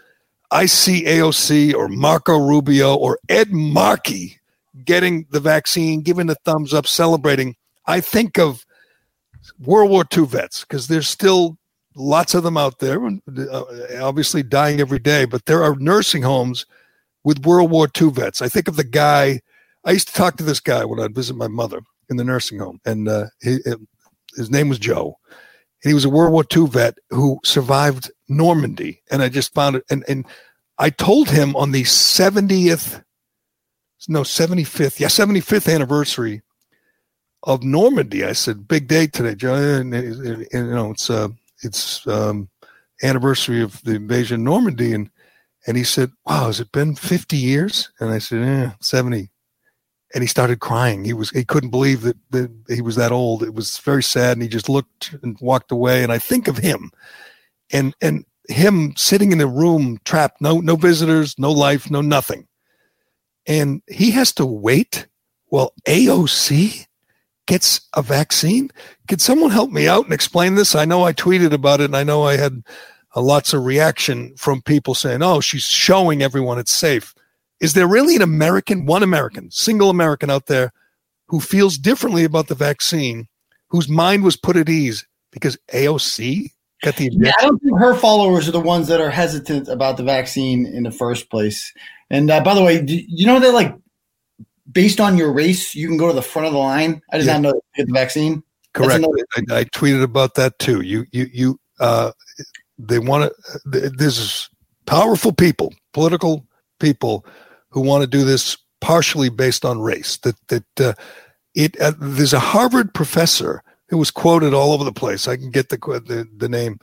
B: I see AOC or Marco Rubio or Ed Markey getting the vaccine, giving the thumbs up, celebrating. I think of World War II vets because there's still lots of them out there, uh, obviously dying every day, but there are nursing homes with World War II vets. I think of the guy, I used to talk to this guy when I'd visit my mother in the nursing home, and uh, he, his name was Joe. And he was a World War II vet who survived Normandy, and I just found it. And and I told him on the seventieth no 75th, yeah, 75th anniversary of Normandy. I said, big day today, Joe. And, and, and, you know, it's uh, it's um, anniversary of the invasion of Normandy, and and he said, "Wow, has it been 50 years?" And I said, "Yeah, 70." And he started crying. He was he couldn't believe that, that he was that old. It was very sad, and he just looked and walked away. And I think of him, and and him sitting in a room trapped, no no visitors, no life, no nothing, and he has to wait Well, AOC gets a vaccine. Could someone help me out and explain this? I know I tweeted about it, and I know I had lots of reaction from people saying, "Oh, she's showing everyone it's safe." Is there really an American, one American, single American out there who feels differently about the vaccine, whose mind was put at ease because AOC got the
D: yeah, I don't think her followers are the ones that are hesitant about the vaccine in the first place. And uh, by the way, do you know that like based on your race, you can go to the front of the line? I did yeah. not know to get the vaccine.
B: Correct. I, I, tweeted about that too. You you you uh, they want to. There's powerful people, political people, who want to do this partially based on race. That that uh, it uh, there's a Harvard professor who was quoted all over the place. I can get the the, the name,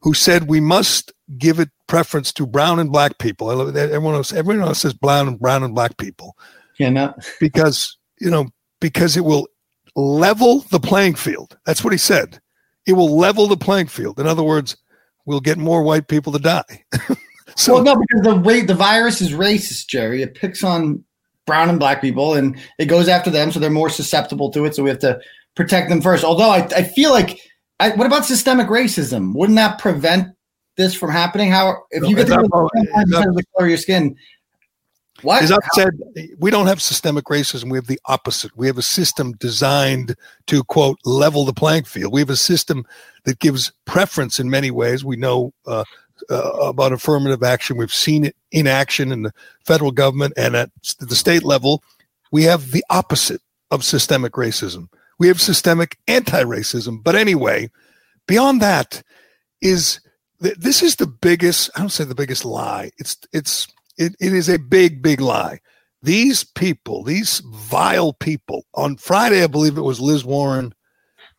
B: who said we must give it preference to brown and black people. Everyone else, everyone else says brown and brown and black people.
D: Yeah, no.
B: because you know because it will level the playing field. That's what he said. It will level the playing field. In other words, we'll get more white people to die.
D: so well, no, because the rate the virus is racist, Gerry. It picks on brown and black people, and it goes after them, so they're more susceptible to it. So we have to protect them first. Although I, I feel like, I, what about systemic racism? Wouldn't that prevent this from happening? How if no, you get the color of your skin?
B: What? As I've said, we don't have systemic racism. We have the opposite. We have a system designed to, quote, level the playing field. We have a system that gives preference in many ways. We know uh, uh, about affirmative action. We've seen it in action in the federal government and at the state level. We have the opposite of systemic racism. We have systemic anti racism. But anyway, beyond that, is th- this is the biggest, I don't say the biggest lie. It's, it's, it, it is a big, big lie. These people, these vile people, on Friday, I believe it was Liz Warren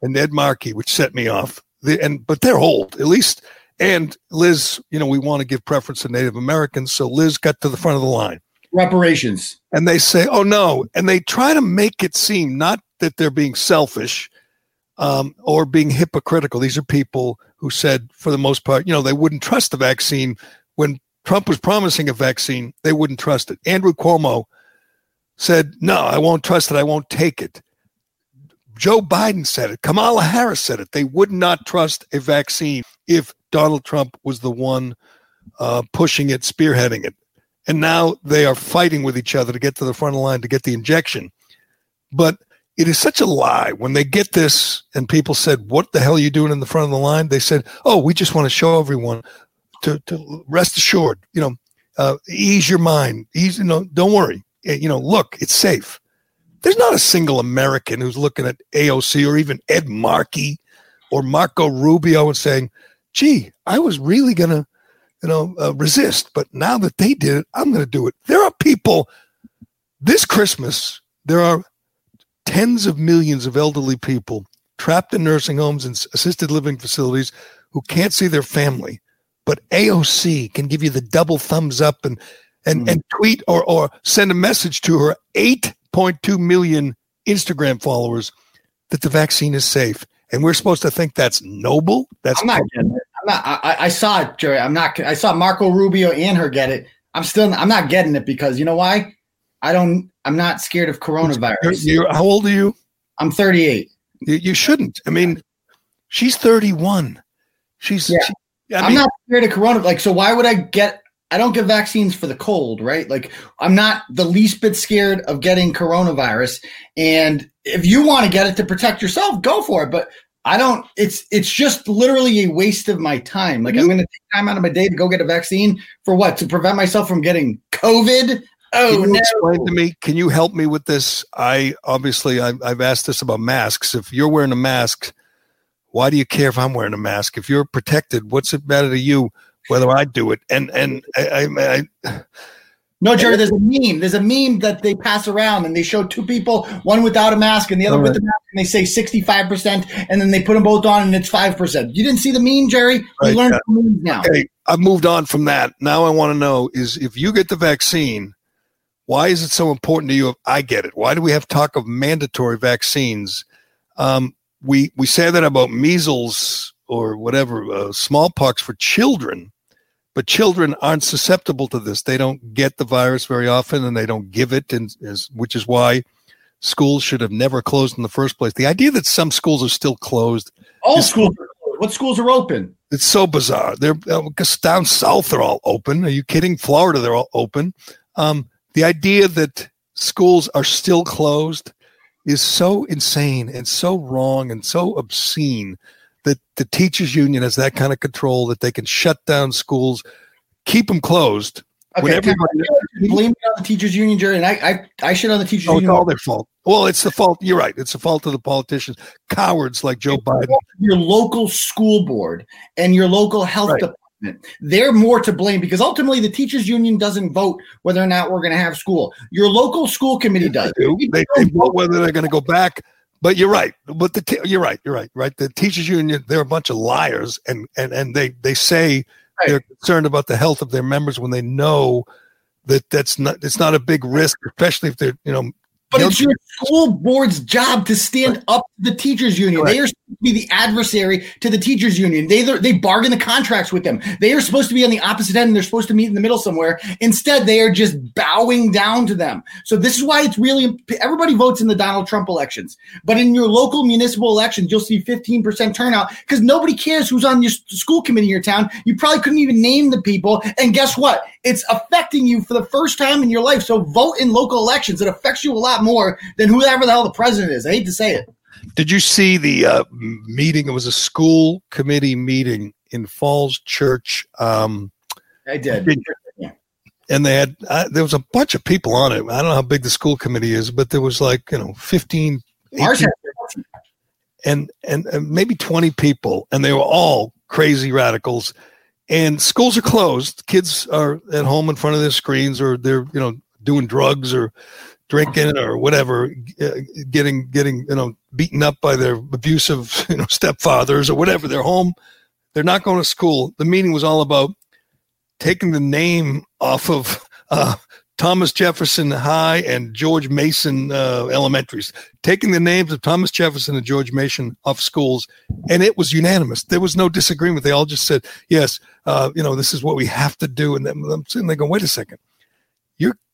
B: and Ed Markey, which set me off. The, and but they're old, at least. And Liz, you know, we want to give preference to Native Americans, so Liz got to the front of the line.
D: Reparations.
B: And they say, "Oh no!" And they try to make it seem not that they're being selfish um, or being hypocritical. These are people who said, for the most part, you know, they wouldn't trust the vaccine when Trump was promising a vaccine, they wouldn't trust it. Andrew Cuomo said, No, I won't trust it. I won't take it. Joe Biden said it. Kamala Harris said it. They would not trust a vaccine if Donald Trump was the one uh, pushing it, spearheading it. And now they are fighting with each other to get to the front of the line to get the injection. But it is such a lie when they get this and people said, What the hell are you doing in the front of the line? They said, Oh, we just want to show everyone to, to rest assured, you know, uh, ease your mind. Ease, you know, don't worry. Eh, you know, look, it's safe. There's not a single American who's looking at AOC or even Ed Markey or Marco Rubio and saying, gee, I was really going to, you know, uh, resist. But now that they did it, I'm going to do it. There are people this Christmas, there are tens of millions of elderly people trapped in nursing homes and assisted living facilities who can't see their family but AOC can give you the double thumbs up and and, mm. and tweet or, or send a message to her 8.2 million Instagram followers that the vaccine is safe. And we're supposed to think that's noble. That's
D: I'm not getting it. I'm not, I, I saw it, Gerry. I'm not. I saw Marco Rubio and her get it. I'm still. I'm not getting it because you know why? I don't. I'm not scared of coronavirus.
B: You're, you're, how old are you?
D: I'm 38.
B: You, you, shouldn't. I mean, she's 31. She's yeah. she,
D: I am not scared of corona. Like, so why would I get? I don't get vaccines for the cold, right? Like, I'm not the least bit scared of getting coronavirus. And if you want to get it to protect yourself, go for it. But I don't. It's it's just literally a waste of my time. Like, you, I'm going to take time out of my day to go get a vaccine for what? To prevent myself from getting COVID. Oh
B: can
D: no!
B: Explain to me. Can you help me with this? I obviously I've, I've asked this about masks. If you're wearing a mask why do you care if I'm wearing a mask? If you're protected, what's it matter to you whether I do it? And and I, I, I
D: No, Gerry, there's a meme. There's a meme that they pass around and they show two people, one without a mask and the other
B: All
D: with
B: right.
D: the mask, and they say 65%, and then they put them both on and it's 5%. You didn't see the meme, Gerry?
B: Right,
D: you learned
B: yeah.
D: the memes now.
B: Okay, I've moved on from that. Now I want to know is if you get the vaccine, why is it so important to you if I get it? Why do we have talk of mandatory vaccines? Um, we we say that about measles or whatever, uh, smallpox for children, but children aren't susceptible to this. They don't get the virus very often, and they don't give it, and is which is why schools should have never closed in the first place. The idea that some schools are still closed
D: All schools are closed. What schools are open?
B: it's so bizarre. They're because down south they're all open. Are you kidding? Florida they're all open. Um, the idea that schools are still closed is so insane and so wrong and so obscene that the teachers union has that kind of control that they can shut down schools, keep them closed. When
D: Okay,
B: everybody,
D: you blame it on the teachers union, Gerry, and I, I, I shit on the teachers
B: oh, it's all their fault. Well, it's the fault. You're right. It's the fault of the politicians, cowards like Joe Biden.
D: your local school board and your local health
B: Right.
D: department. They're more to blame because ultimately the teachers union doesn't vote whether or not we're going to have school. Your local school committee does.
B: do. They, they vote whether they're going to go back. But you're right. But the t- you're right. You're right. Right. The teachers union they're a bunch of liars, and and and they they say
D: Right.
B: they're concerned about the health of their members when they know that that's not it's not a big risk, especially if they're you know.
D: But it's your school board's job to stand up to the teachers union. They are supposed to be the adversary to the teachers union. They they bargain the contracts with them. They are supposed to be on the opposite end. and They're supposed to meet in the middle somewhere. Instead, they are just bowing down to them. So this is why it's really everybody votes in the Donald Trump elections. But in your local municipal elections, you'll see 15% turnout because nobody cares who's on your school committee in your town. You probably couldn't even name the people. And guess what? It's affecting you for the first time in your life. So vote in local elections. It affects you a lot more than whoever the hell the president is. I hate to say it.
B: Did you see the uh, meeting? It was a school committee meeting in Falls Church. Um,
D: I did.
B: And they had uh, there was a bunch of people on it. I don't know how big the school committee is, but there was like you know 15, 18 and, and and maybe 20 people and they were all crazy radicals and schools are closed kids are at home in front of their screens or they're you know doing drugs or drinking or whatever uh, getting getting you know beaten up by their abusive you know stepfathers or whatever they're home they're not going to school the meeting was all about taking the name off of uh, Thomas Jefferson High and George Mason uh, elementaries, taking the names of Thomas Jefferson and George Mason off schools, and it was unanimous. There was no disagreement. They all just said, "Yes, uh, you know, this is what we have to do." And then I'm sitting there going, "Wait a second,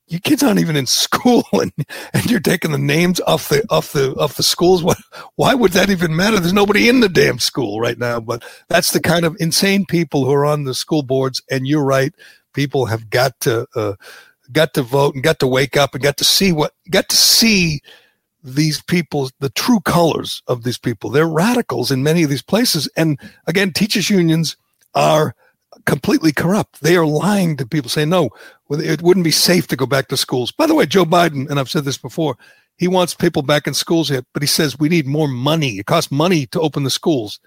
B: your kids aren't even in school, and and you're taking the names off the off the off the schools. What? Why would that even matter? There's nobody in the damn school right now. But that's the kind of insane people who are on the school boards. And you're right, people have got to uh, got to vote and got to wake up and got to see what got to see these people the true colors of these people they're radicals in many of these places and again teachers unions are completely corrupt. They are lying to people saying no it wouldn't be safe to go back to schools. By the way joe biden and i've said this before he wants people back in schools yet but he says we need more money. It costs money to open the schools.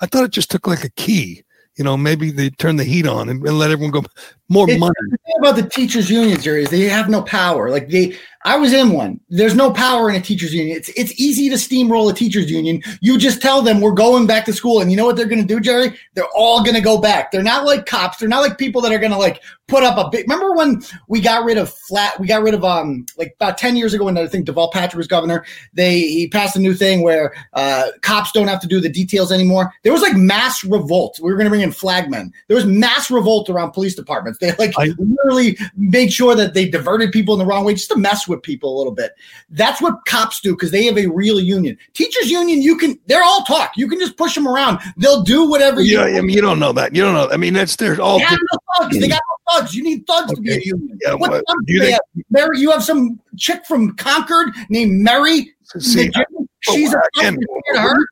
B: I thought it just took like a key you know maybe they turn the heat on and, and let everyone go more
D: It's-
B: money.
D: The thing about the teachers unions, Gerry, is they have no power. Like they, I was in one. There's no power in a teachers union. It's it's easy to steamroll a teachers union. You just tell them we're going back to school, and you know what they're going to do, Gerry? They're all going to go back. They're not like cops. They're not like people that are going to like put up a big. Remember when we got rid of flat? We got rid of um like about ten years ago when I think Deval Patrick was governor. They he passed a new thing where uh, cops don't have to do the details anymore. There was like mass revolt. We were going to bring in flagmen. There was mass revolt around police departments. They like
B: I-
D: literally made sure that they diverted people in the wrong way just to mess with people a little bit. That's what cops do because they have a real union. Teachers union, you can they're all talk. You can just push them around. They'll do whatever you
B: yeah i mean you don't know that you don't know i mean that's they're all
D: they have no thugs. They got no thugs. You need thugs to be a union.
B: Yeah,
D: what
B: what-
D: thugs
B: do you
D: they
B: think-
D: have? Mary, you have some chick from Concord named Mary.
B: See,
D: The- She's a
B: well,
D: thug.
B: again,
D: You scared of her.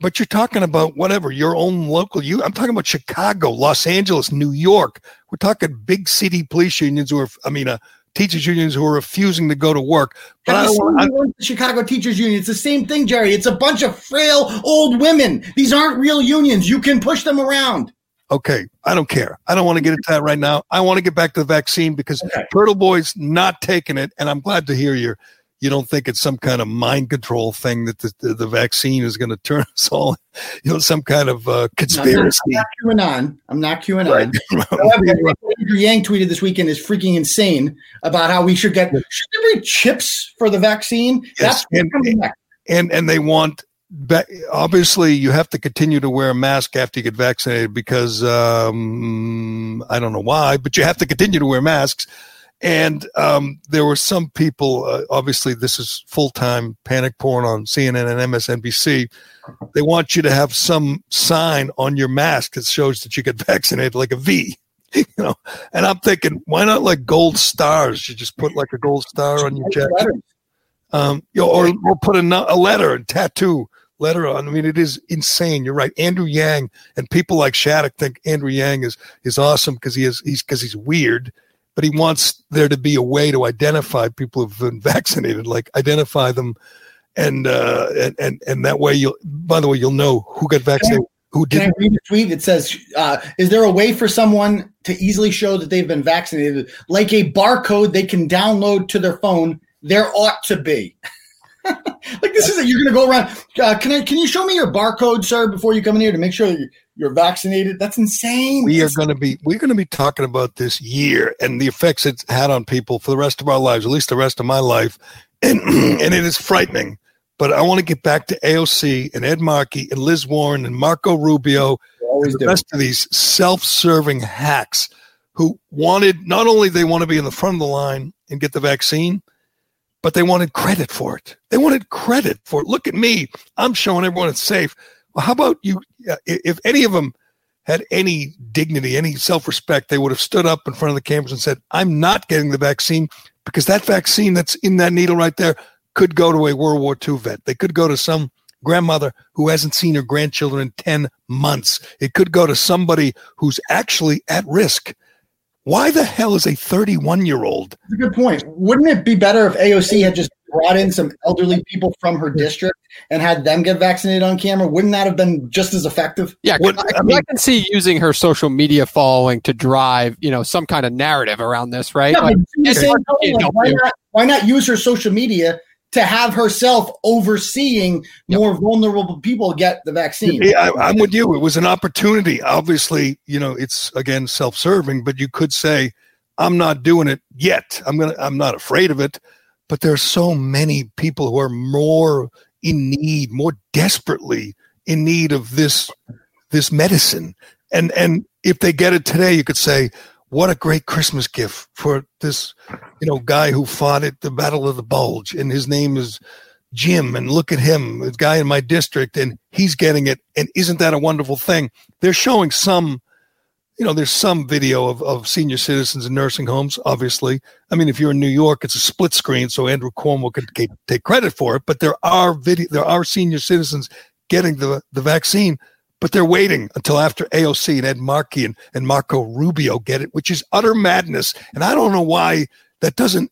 B: But you're talking about whatever your own local. You, I'm talking about Chicago, Los Angeles, New York. We're talking big city police unions who are, I mean, uh, teachers unions who are refusing to go to work. But I
D: Have you
B: don't want.
D: the Chicago Teachers Union? It's the same thing, Gerry. It's a bunch of frail old women. These aren't real unions. You can push them around.
B: Okay, I don't care. I don't want to get into that right now. I want to get back to the vaccine because
D: Okay.
B: Turtle Boy's not taking it, and I'm glad to hear you. You don't think it's some kind of mind control thing that the, the, the vaccine is going to turn us all, you know, some kind of uh, conspiracy.
D: I'm not QAnon. I'm not QAnon. However, what Andrew Yang tweeted this weekend is freaking insane about how we should get should there be chips for the vaccine?
B: Yes,
D: That's
B: and-
D: coming back.
B: and and they want obviously you have to continue to wear a mask after you get vaccinated because um, I don't know why, but you have to continue to wear masks. And um, there were some people. Uh, obviously, this is full time panic porn on CNN and MSNBC. They want you to have some sign on your mask that shows that you get vaccinated, like a V. You know, and I'm thinking, why not like gold stars? You just put like a gold star on your jacket um, you know, or, or put a, a letter and tattoo letter on. I mean, it is insane. You're right. Andrew Yang and people like Shattuck think Andrew Yang is is awesome because he is he's because he's weird, but he wants there to be a way to identify people who've been vaccinated, like identify them, and uh, and and and that way you'll. By the way, you'll know who got vaccinated, who
D: Can I
B: didn't.
D: read a tweet that says, uh, "Is there a way for someone to easily show that they've been vaccinated, like a barcode they can download to their phone? There ought to be." like this is it. you're going to go around. Uh, can I? Can you show me your barcode, sir, before you come in here to make sure that you're, you're vaccinated? That's insane.
B: we are going to be we're going to be talking about this year and the effects it's had on people for the rest of our lives, at least the rest of my life, and and it is frightening. But I want to get back to AOC and Ed Markey and Liz Warren and Marco Rubio
D: always
B: the
D: do.
B: rest of these self-serving hacks who wanted not only they want to be in the front of the line and get the vaccine, but they wanted credit for it. They wanted credit for it. Look at me. I'm showing everyone it's safe. Well, how about you? If any of them had any dignity, any self-respect, they would have stood up in front of the cameras and said, I'm not getting the vaccine because that vaccine that's in that needle right there could go to a World War II vet. They could go to some grandmother who hasn't seen her grandchildren in 10 months. It could go to somebody who's actually at risk. Why the hell is a 31 year old?
D: That's a good point. Wouldn't it be better if AOC had just brought in some elderly people from her district and had them get vaccinated on camera? Wouldn't that have been just as effective?
E: Yeah,
B: What-
E: I,
B: I
E: 'cause I
B: mean-
E: can see using her social media following to drive, you know, some kind of narrative around this, right?
D: Yeah,
E: Like,
D: but in the
E: it's
D: same
E: hard to
D: token,
E: get
D: like, why not? Why not use her social media to have herself overseeing
E: Yep.
D: more vulnerable people get the vaccine?
B: Yeah, I, I'm with you. It was an opportunity. Obviously, you know, it's again self serving, but you could say, I'm not doing it yet. I'm going to, I'm not afraid of it. But there's so many people who are more in need, more desperately in need of this, this medicine. And, and if they get it today, you could say, what a great Christmas gift for this, you know, guy who fought at the Battle of the Bulge, and his name is Jim. And look at him, the guy in my district, and he's getting it. And isn't that a wonderful thing? They're showing some, you know, there's some video of, of senior citizens in nursing homes. Obviously, I mean, if you're in New York, it's a split screen, so Andrew Cuomo could take credit for it. But there are video, there are senior citizens getting the the vaccine but they're waiting until after AOC and Ed Markey and, and Marco Rubio get it, which is utter madness. And I don't know why that doesn't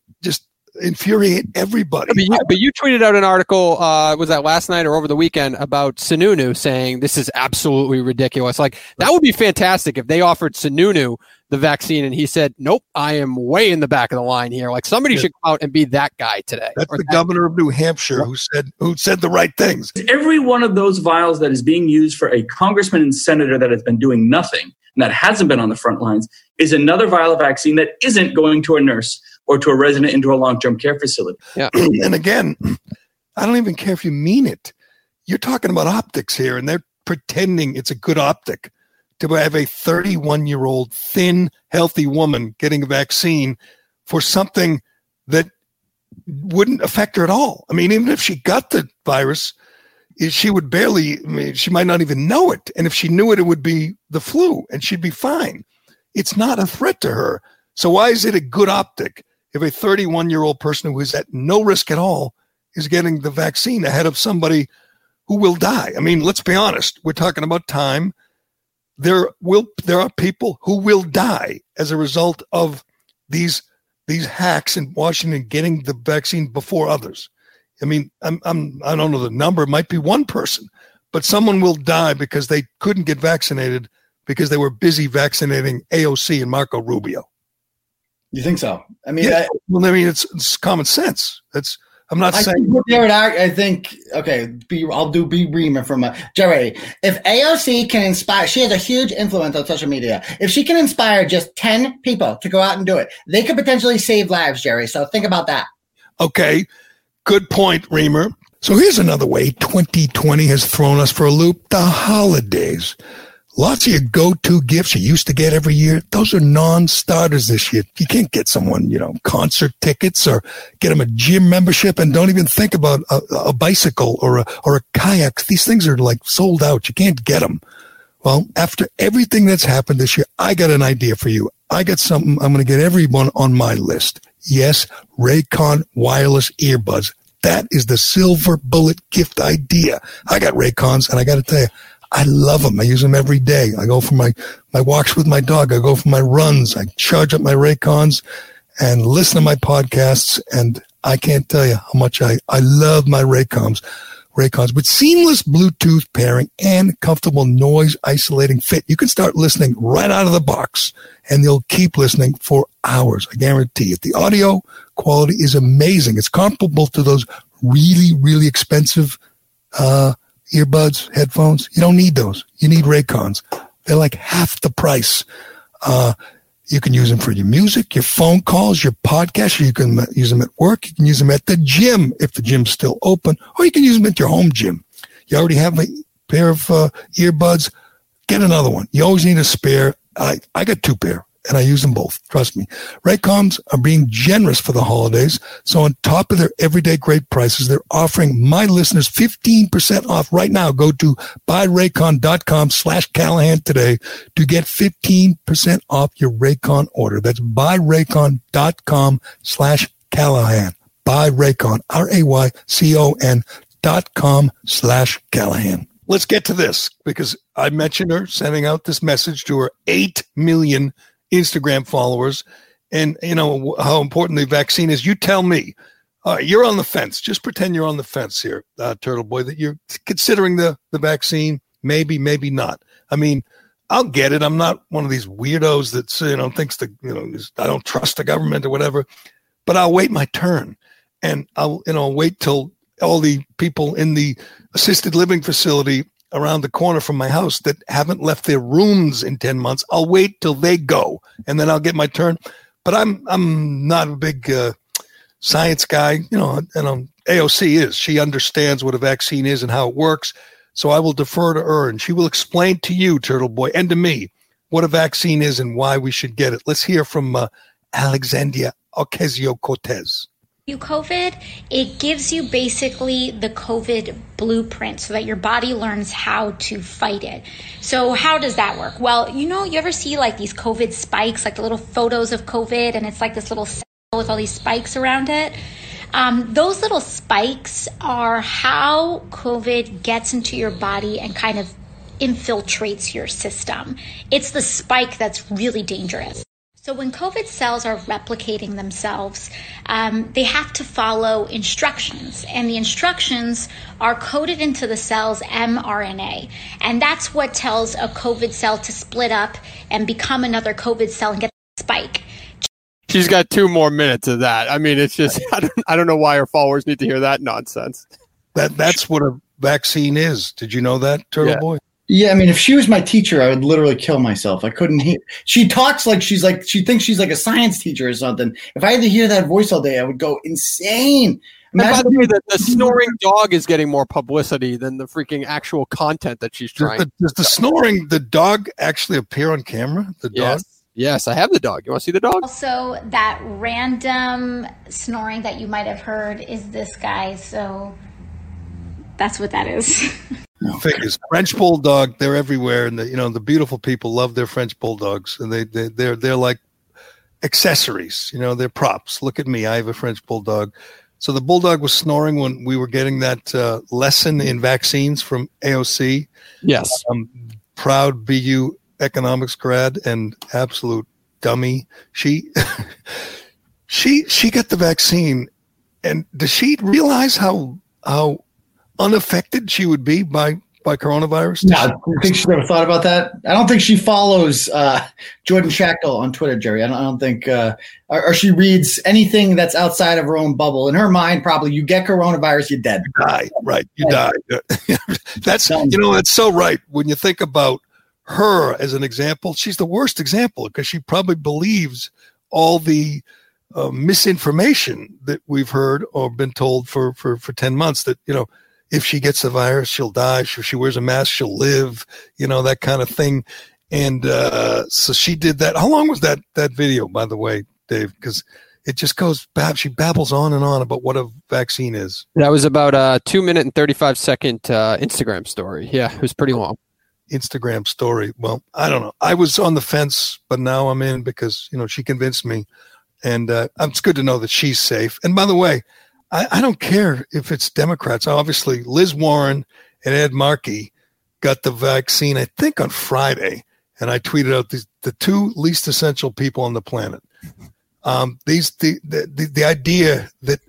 B: infuriate everybody.
E: But you, but you tweeted out an article, uh, was that last night or over the weekend about Sununu saying this is absolutely ridiculous. Like that would be fantastic if they offered Sununu the vaccine and he said, "Nope, I am way in the back of the line here." Like somebody
B: Yeah.
E: should come out and be that guy today.
B: That's the
E: that-
B: governor of New Hampshire who said who said the right things.
F: Every one of those vials that is being used for a congressman and senator that has been doing nothing and that hasn't been on the front lines is another vial of vaccine that isn't going to a nurse or to a resident into a long-term care facility. Yeah.
B: and again, I don't even care if you mean it. You're talking about optics here, and they're pretending it's a good optic to have a 31 year old thin, healthy woman getting a vaccine for something that wouldn't affect her at all. I mean, even if she got the virus, eh, she would barely, I mean, she might not even know it. And if she knew it, it would be the flu and she'd be fine. It's not a threat to her. So why is it a good optic if a 31 year old person who is at no risk at all is getting the vaccine ahead of somebody who will die? I mean, let's be honest. We're talking about time. There will there are people who will die as a result of these these hacks in Washington getting the vaccine before others. I mean, I'm, I'm I don't know the number. It might be one person, but someone will die because they couldn't get vaccinated because they were busy vaccinating AOC and Marco Rubio.
D: You think so? I mean,
B: Yeah,
D: I,
B: well, I mean, it's, it's common sense. That's I'm not
D: I
B: saying
D: think Jared, I, I think okay. B, I'll do B Reamer from uh, Gerry. If AOC can inspire, she has a huge influence on social media. If she can inspire just ten people to go out and do it, they could potentially save lives, Gerry. So think about that.
B: Okay, good point, Reamer. So here's another way 2020 has thrown us for a loop the holidays. Lots of your go to gifts you used to get every year, those are non starters this year. You can't get someone, you know, concert tickets or get them a gym membership and don't even think about a, a bicycle or a, or a kayak. These things are like sold out. You can't get them. Well, after everything that's happened this year, I got an idea for you. I got something I'm going to get everyone on my list. Yes, Raycon wireless earbuds. That is the silver bullet gift idea. I got Raycons and I got to tell you, I love them. I use them every day. I go for my, my walks with my dog. I go for my runs. I charge up my Raycons and listen to my podcasts. And I can't tell you how much I, I love my Raycons. Raycons with seamless Bluetooth pairing and comfortable noise isolating fit. You can start listening right out of the box and you'll keep listening for hours. I guarantee it. The audio quality is amazing. It's comparable to those really, really expensive, uh, earbuds, headphones. You don't need those. You need Raycons. They're like half the price. Uh, you can use them for your music, your phone calls, your podcast. You can use them at work. You can use them at the gym if the gym's still open, or you can use them at your home gym. You already have a pair of uh, earbuds. Get another one. You always need a spare. I, I got two pair and I use them both. Trust me. Raycons are being generous for the holidays. So on top of their everyday great prices, they're offering my listeners 15% off right now. Go to buyraycon.com slash Callahan today to get 15% off your Raycon order. That's buyraycon.com slash Callahan. Buy Raycon, R-A-Y-C-O-N dot com slash Callahan. Let's get to this because I mentioned her sending out this message to her 8 million Instagram followers and you know how important the vaccine is. You tell me. You're on the fence. Just pretend you're on the fence here, uh, Turtle Boy. That you're considering the the vaccine. Maybe, maybe not. I mean, I'll get it. I'm not one of these weirdos that you know thinks the you know I don't trust the government or whatever. But I'll wait my turn, and I'll you know wait till all the people in the assisted living facility around the corner from my house that haven't left their rooms in 10 months. I'll wait till they go and then i'll get my turn. But i'm i'm not a big uh, science guy you know and um, aoc is. She understands what a vaccine is and how it works. So i will defer to her and she will explain to you turtle boy and to me what a vaccine is and why we should get it. Let's hear from uh, alexandria ocasio-cortez
G: you COVID, it gives you basically the COVID blueprint so that your body learns how to fight it. So how does that work? Well, you know, you ever see like these COVID spikes, like the little photos of COVID, and it's like this little cell with all these spikes around it. Um, those little spikes are how COVID gets into your body and kind of infiltrates your system. It's the spike that's really dangerous. So, when COVID cells are replicating themselves, um, they have to follow instructions, and the instructions are coded into the cell's mRNA. And that's what tells a COVID cell to split up and become another COVID cell and get the spike.
E: She's got two more minutes of that. I mean, it's just, I don't, I don't know why her followers need to hear that nonsense.
B: That That's what a vaccine is. Did you know that, Turtle
E: Yeah.
B: Boy?
D: Yeah, I mean, if she was my teacher, I would literally kill myself. I couldn't hear. She talks like she's like she thinks she's like a science teacher or something. If I had to hear that voice all day, I would go insane.
E: And by the way, the, the snoring dog is getting more publicity than the freaking actual content that she's
B: Does
E: trying.
B: the, does the snoring, the dog actually appear on camera? The dog?
E: Yes. Yes, I have the dog. You want to see the dog?
G: Also, that random snoring that you might have heard is this guy. So that's what that is.
B: Figures. French bulldog, they're everywhere, and the, you know the beautiful people love their French bulldogs, and they, they they're they're like accessories. You know, they're props. Look at me, I have a French bulldog. So the bulldog was snoring when we were getting that uh, lesson in vaccines from AOC.
E: Yes.
B: Um, proud BU economics grad and absolute dummy. She she she got the vaccine, and does she realize how how unaffected she would be by by coronavirus?
D: No, I don't think she's ever thought about that. I don't think she follows uh, Jordan Schachtel on Twitter, Gerry. I don't, I don't think, uh, or, or, she reads anything that's outside of her own bubble. In her mind, probably you get coronavirus, you're dead.
B: You die, right? You die. that's you know that's so right. When you think about her as an example, she's the worst example because she probably believes all the uh, misinformation that we've heard or been told for for for ten months. That you know if she gets the virus, she'll die. If she wears a mask, she'll live. You know that kind of thing. And uh, so she did that. How long was that that video, by the way, Dave? Because it just goes bab. She babbles on and on about what a vaccine is.
E: That was about a two minute and thirty five second uh, Instagram story. Yeah, it was pretty long.
B: Instagram story. Well, I don't know. I was on the fence, but now I'm in because you know she convinced me, and uh, it's good to know that she's safe. And by the way, I, I don't care if it's Democrats. Obviously, Liz Warren and Ed Markey got the vaccine, I think, on Friday. And I tweeted out the, the two least essential people on the planet. Um, these the, the the idea that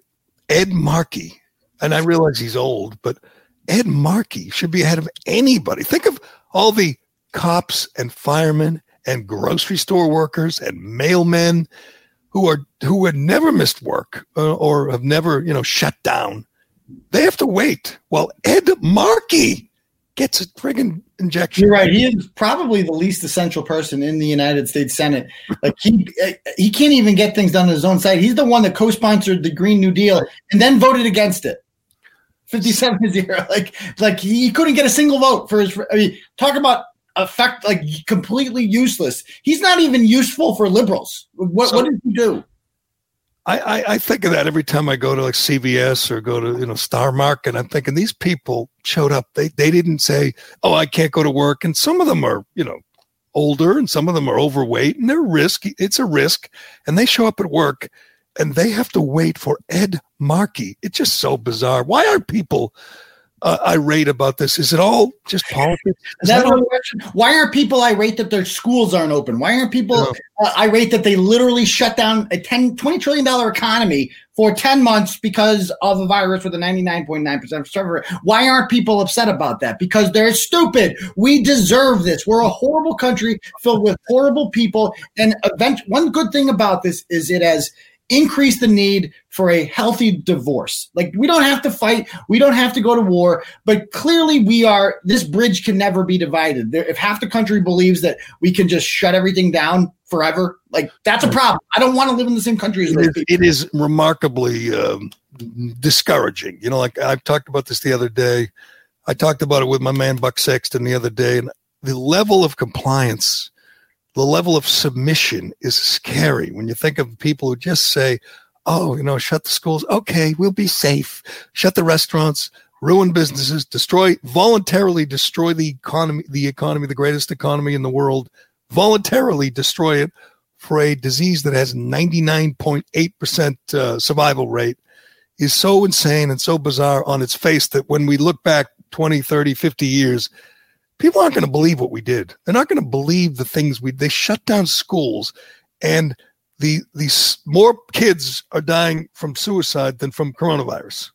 B: Ed Markey, and I realize he's old, but Ed Markey should be ahead of anybody. Think of all the cops and firemen and grocery store workers and mailmen who are who had never missed work uh, or have never you know shut down they have to wait while ed markey gets a friggin injection.
D: You're right. He is probably the least essential person in the united states senate. Like he he can't even get things done on his own side. He's the one that co-sponsored the green new deal and then voted against it. 57 to 0 like like he couldn't get a single vote for his i mean talk about effect like completely useless. He's not even useful for liberals. What so, what did he do?
B: I, I, I think of that every time I go to like CVS or go to you know Star Market. I'm thinking these people showed up. They they didn't say, "Oh, I can't go to work," and some of them are you know older and some of them are overweight and they're risky. It's a risk, and they show up at work and they have to wait for Ed Markey. It's just so bizarre. Why are people uh, irate about this? Is it all just politics? Is
D: that all- Why are people irate that their schools aren't open? Why aren't people uh, irate that they literally shut down a 10, $20 trillion economy for 10 months because of a virus with a 99.9% survival rate? Why aren't people upset about that? Because they're stupid. We deserve this. We're a horrible country filled with horrible people. And event- one good thing about this is it has – increase the need for a healthy divorce. Like we don't have to fight, we don't have to go to war, but clearly we are this bridge can never be divided. There, if half the country believes that we can just shut everything down forever, like that's a problem. I don't want to live in the same country as
B: it is, it is remarkably um, discouraging. You know, like I've talked about this the other day. I talked about it with my man Buck Sexton the other day, and the level of compliance the level of submission is scary when you think of people who just say, oh, you know, shut the schools. Okay, we'll be safe. Shut the restaurants, ruin businesses, destroy, voluntarily destroy the economy, the economy, the greatest economy in the world, voluntarily destroy it for a disease that has 99.8% uh, survival rate is so insane and so bizarre on its face that when we look back 20, 30, 50 years, people aren't going to believe what we did. They're not going to believe the things we they shut down schools and the these more kids are dying from suicide than from coronavirus.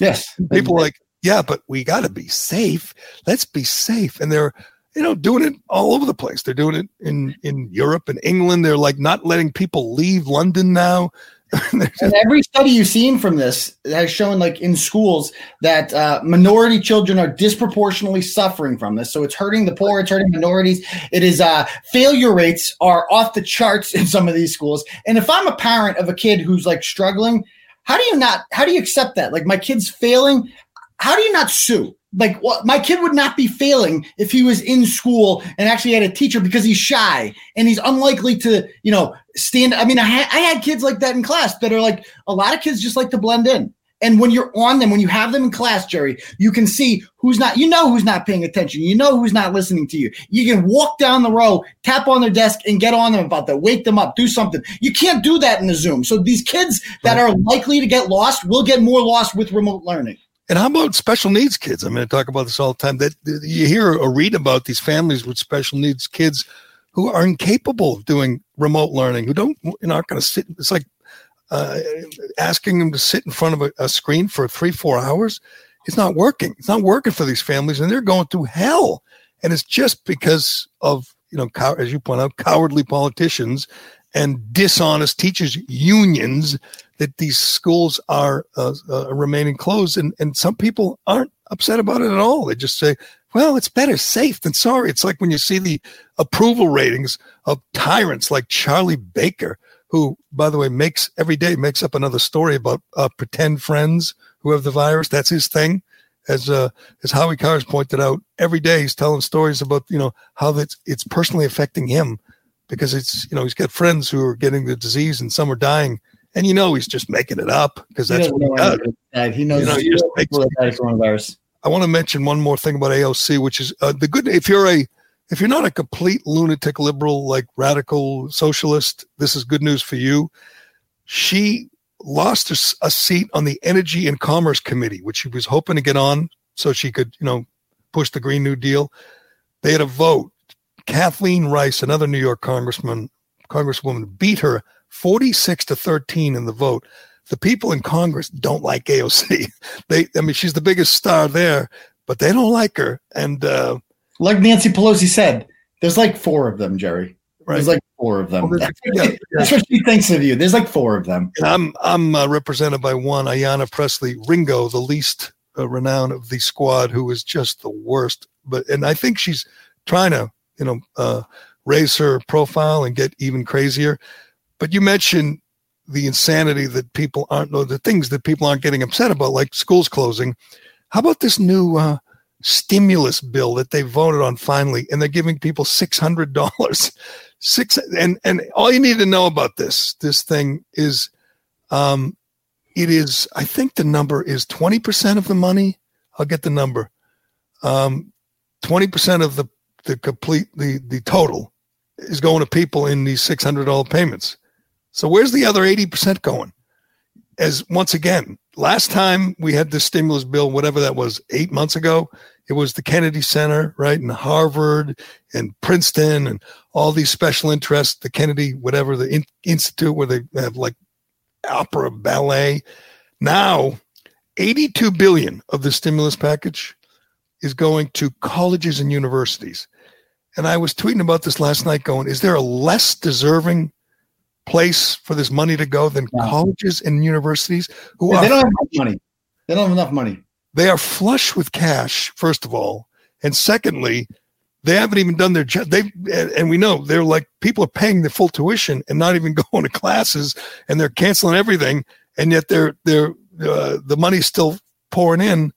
D: Yes.
B: people are like, yeah, but we got to be safe. Let's be safe. And they're you know doing it all over the place. They're doing it in in Europe and England. They're like not letting people leave London now.
D: and every study you've seen from this has shown, like in schools, that uh, minority children are disproportionately suffering from this. So it's hurting the poor, it's hurting minorities. It is uh, failure rates are off the charts in some of these schools. And if I'm a parent of a kid who's like struggling, how do you not? How do you accept that? Like my kid's failing. How do you not sue? Like well, my kid would not be failing if he was in school and actually had a teacher because he's shy and he's unlikely to you know stand i mean I, ha- I had kids like that in class that are like a lot of kids just like to blend in. And when you're on them when you have them in class Gerry you can see who's not you know who's not paying attention. You know who's not listening to you. You can walk down the row tap on their desk and get on them about that wake them up do something. You can't do that in the zoom. So these kids that are likely to get lost will get more lost with remote learning
B: and how about special needs kids? I mean, I talk about this all the time. That you hear or read about these families with special needs kids who are incapable of doing remote learning, who don't, you're not going to sit. It's like uh, asking them to sit in front of a, a, screen for three, four hours. it's not working. It's not working for these families, and they're going through hell. And it's just because of you know, cow- as you point out, cowardly politicians and dishonest teachers unions that these schools are uh, uh, remaining closed. And and some people aren't upset about it at all. They just say, well, it's better safe than sorry. It's like when you see the approval ratings of tyrants like Charlie Baker, who, by the way, makes every day makes up another story about uh, pretend friends who have the virus. That's his thing. As uh, as Howie Carr's pointed out, every day he's telling stories about you know how that's it's personally affecting him because it's you know he's got friends who are getting the disease and some are dying, and you know he's just making it up because that's what he does.
D: He knows
B: You know, he just makes-
D: coronavirus.
B: I want to mention one more thing about AOC, which is uh, the good. If you're a if you're not a complete lunatic liberal, like radical socialist, this is good news for you. She lost a seat on the Energy and Commerce Committee, which she was hoping to get on so she could, you know, push the Green New Deal. They had a vote. Kathleen Rice, another New York congressman, congresswoman, beat her 46 to 13 in the vote. The people in Congress don't like AOC. They, I mean, she's the biggest star there, but they don't like her. And uh,
D: Like Nancy Pelosi said, there's like four of them, Gerry.
B: right,
D: There's like four of them. That's,
B: there's- yeah,
D: that's what she thinks of you. There's like four of them.
B: and I'm I'm uh, represented by one Ayanna Pressley Ringo, the least uh, renowned of the squad, who is just the worst. But and I think she's trying to you know uh, raise her profile and get even crazier. But you mentioned the insanity that people aren't know the things that people aren't getting upset about, like schools closing. How about this new uh, stimulus bill that they voted on finally, and they're giving people six hundred dollars? Six and and all you need to know about this this thing is, um, it is I think the number is twenty percent of the money. I'll get the number. Um, twenty percent of the the complete the the total is going to people in these six hundred dollar payments. So where's the other eighty percent going? As once again, last time we had the stimulus bill, whatever that was, eight months ago, it was the Kennedy Center, right, and Harvard and Princeton and all these special interests, the Kennedy, whatever the in- institute where they have like opera, ballet. Now, 82 billion of the stimulus package is going to colleges and universities. And I was tweeting about this last night going, is there a less deserving place for this money to go than
D: Yeah.
B: colleges and universities who
D: Yeah,
B: are
D: they don't have enough money. They don't have enough money.
B: they are flush with cash first of all and secondly they haven't even done their job they and we know they're like people are paying the full tuition and not even going to classes and they're canceling everything and yet they're they're uh, the money's still pouring in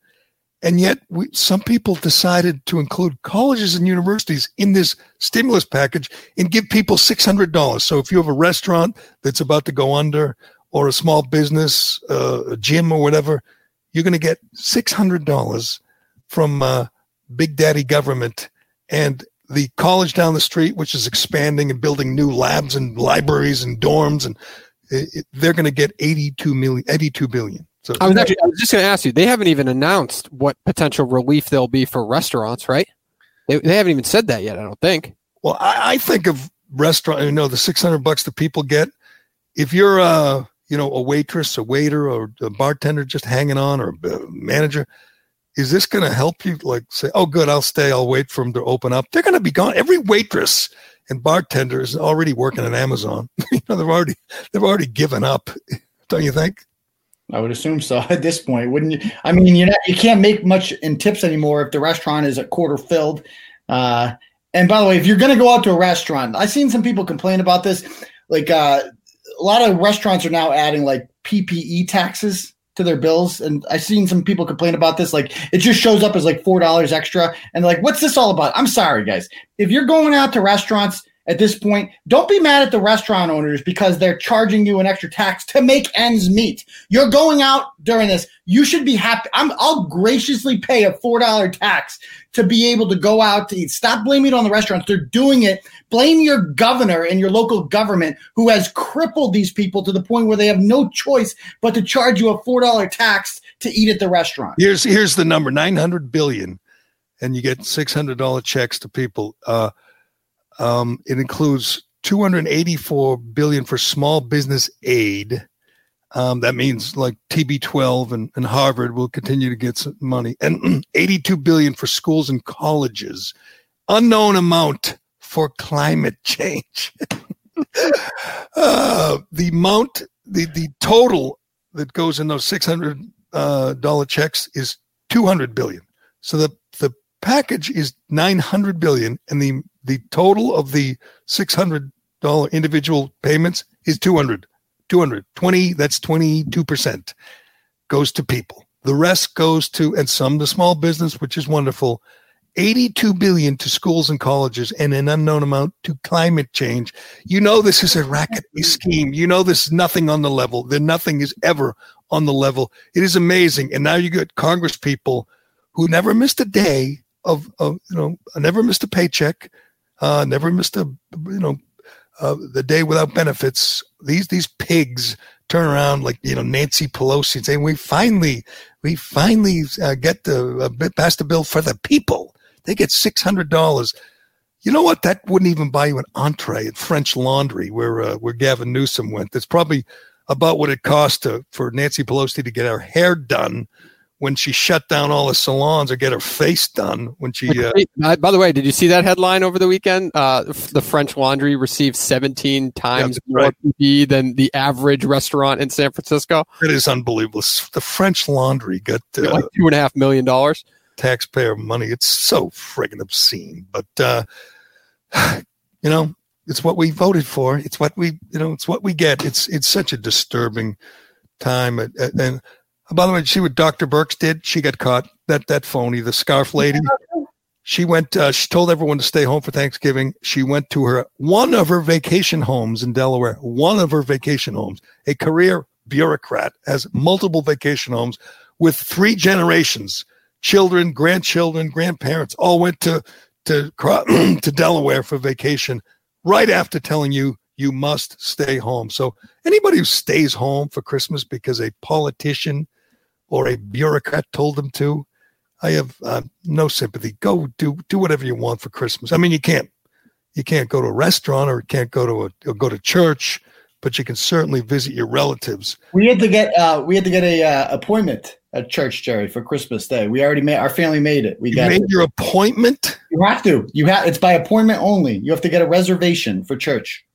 B: and yet we, some people decided to include colleges and universities in this stimulus package and give people $600 so if you have a restaurant that's about to go under or a small business uh, a gym or whatever you're going to get $600 from uh, Big Daddy government and the college down the street, which is expanding and building new labs and libraries and dorms. And it, it- they're going to get 82 million, 82 billion. So
E: I was actually I was just going to ask you. They haven't even announced what potential relief there'll be for restaurants, right? They, they haven't even said that yet. I don't think.
B: Well, I, I think of restaurant. You know, the six hundred bucks that people get. If you're a you know a waitress, a waiter, or a bartender just hanging on, or a manager, is this going to help you? Like say, oh, good, I'll stay. I'll wait for them to open up. They're going to be gone. Every waitress and bartender is already working at Amazon. you know, they've already they've already given up. Don't you think?
D: I would assume so at this point, wouldn't you? I mean, you're not, you can't make much in tips anymore if the restaurant is a quarter filled. Uh, and by the way, if you're going to go out to a restaurant, I've seen some people complain about this. Like uh, a lot of restaurants are now adding like PPE taxes to their bills, and I've seen some people complain about this. Like it just shows up as like four dollars extra, and like, what's this all about? I'm sorry, guys. If you're going out to restaurants at this point, don't be mad at the restaurant owners because they're charging you an extra tax to make ends meet. You're going out during this. You should be happy. I'm, I'll graciously pay a $4 tax to be able to go out to eat. Stop blaming it on the restaurants. They're doing it. Blame your governor and your local government who has crippled these people to the point where they have no choice but to charge you a $4 tax to eat at the restaurant.
B: Here's here's the number: nine hundred billion, and you get six hundred dollar checks to people. Uh, um, it includes two hundred eighty four billion for small business aid, Um, that means like TB12 and, and Harvard will continue to get some money, and 82 billion for schools and colleges. Unknown amount for climate change. uh, the amount, the the total that goes in those 600 uh, dollar checks is 200 billion. So the the package is 900 billion, and the the total of the 600 dollar individual payments is 200 200 20 that's 22% goes to people. The rest goes to and some to small business which is wonderful 82 billion to schools and colleges and an unknown amount to climate change. You know this is a racket scheme. You know this is nothing on the level. There nothing is ever on the level. It is amazing. And now you get congress people who never missed a day of, of you know never missed a paycheck uh, never missed a you know uh, the day without benefits. These these pigs turn around like you know Nancy Pelosi and say we finally we finally uh, get the uh, pass the bill for the people. They get six hundred dollars. You know what? That wouldn't even buy you an entree at French Laundry, where uh, where Gavin Newsom went. That's probably about what it cost to, for Nancy Pelosi to get her hair done when she shut down all the salons or get her face done when she. Uh,
E: by the way, did you see that headline over the weekend? Uh, the French Laundry received 17 times yeah, more right. than the average restaurant in San Francisco.
B: It is unbelievable. The French Laundry got uh,
E: like two and a half million dollars
B: taxpayer money. It's so friggin' obscene. But uh, you know, it's what we voted for. It's what we, you know, it's what we get. It's it's such a disturbing time, and, and by the way, see what Dr. Birx did? She got caught. That that phony, the scarf lady. She went. Uh, she told everyone to stay home for Thanksgiving. She went to her one of her vacation homes in Delaware. One of her vacation homes. A career bureaucrat has multiple vacation homes with three generations, children, grandchildren, grandparents, all went to to to Delaware for vacation. Right after telling you you must stay home. So anybody who stays home for Christmas because a politician or a bureaucrat told them to. I have uh, no sympathy. Go do do whatever you want for Christmas. I mean, you can't you can't go to a restaurant or can't go to a or go to church, but you can certainly visit your relatives.
D: We had to get uh, we had to get a uh, appointment at church, Gerry, for Christmas Day. We already made our family made it. We
B: you
D: got
B: made
D: it.
B: your appointment.
D: You have to. You have. It's by appointment only. You have to get a reservation for church.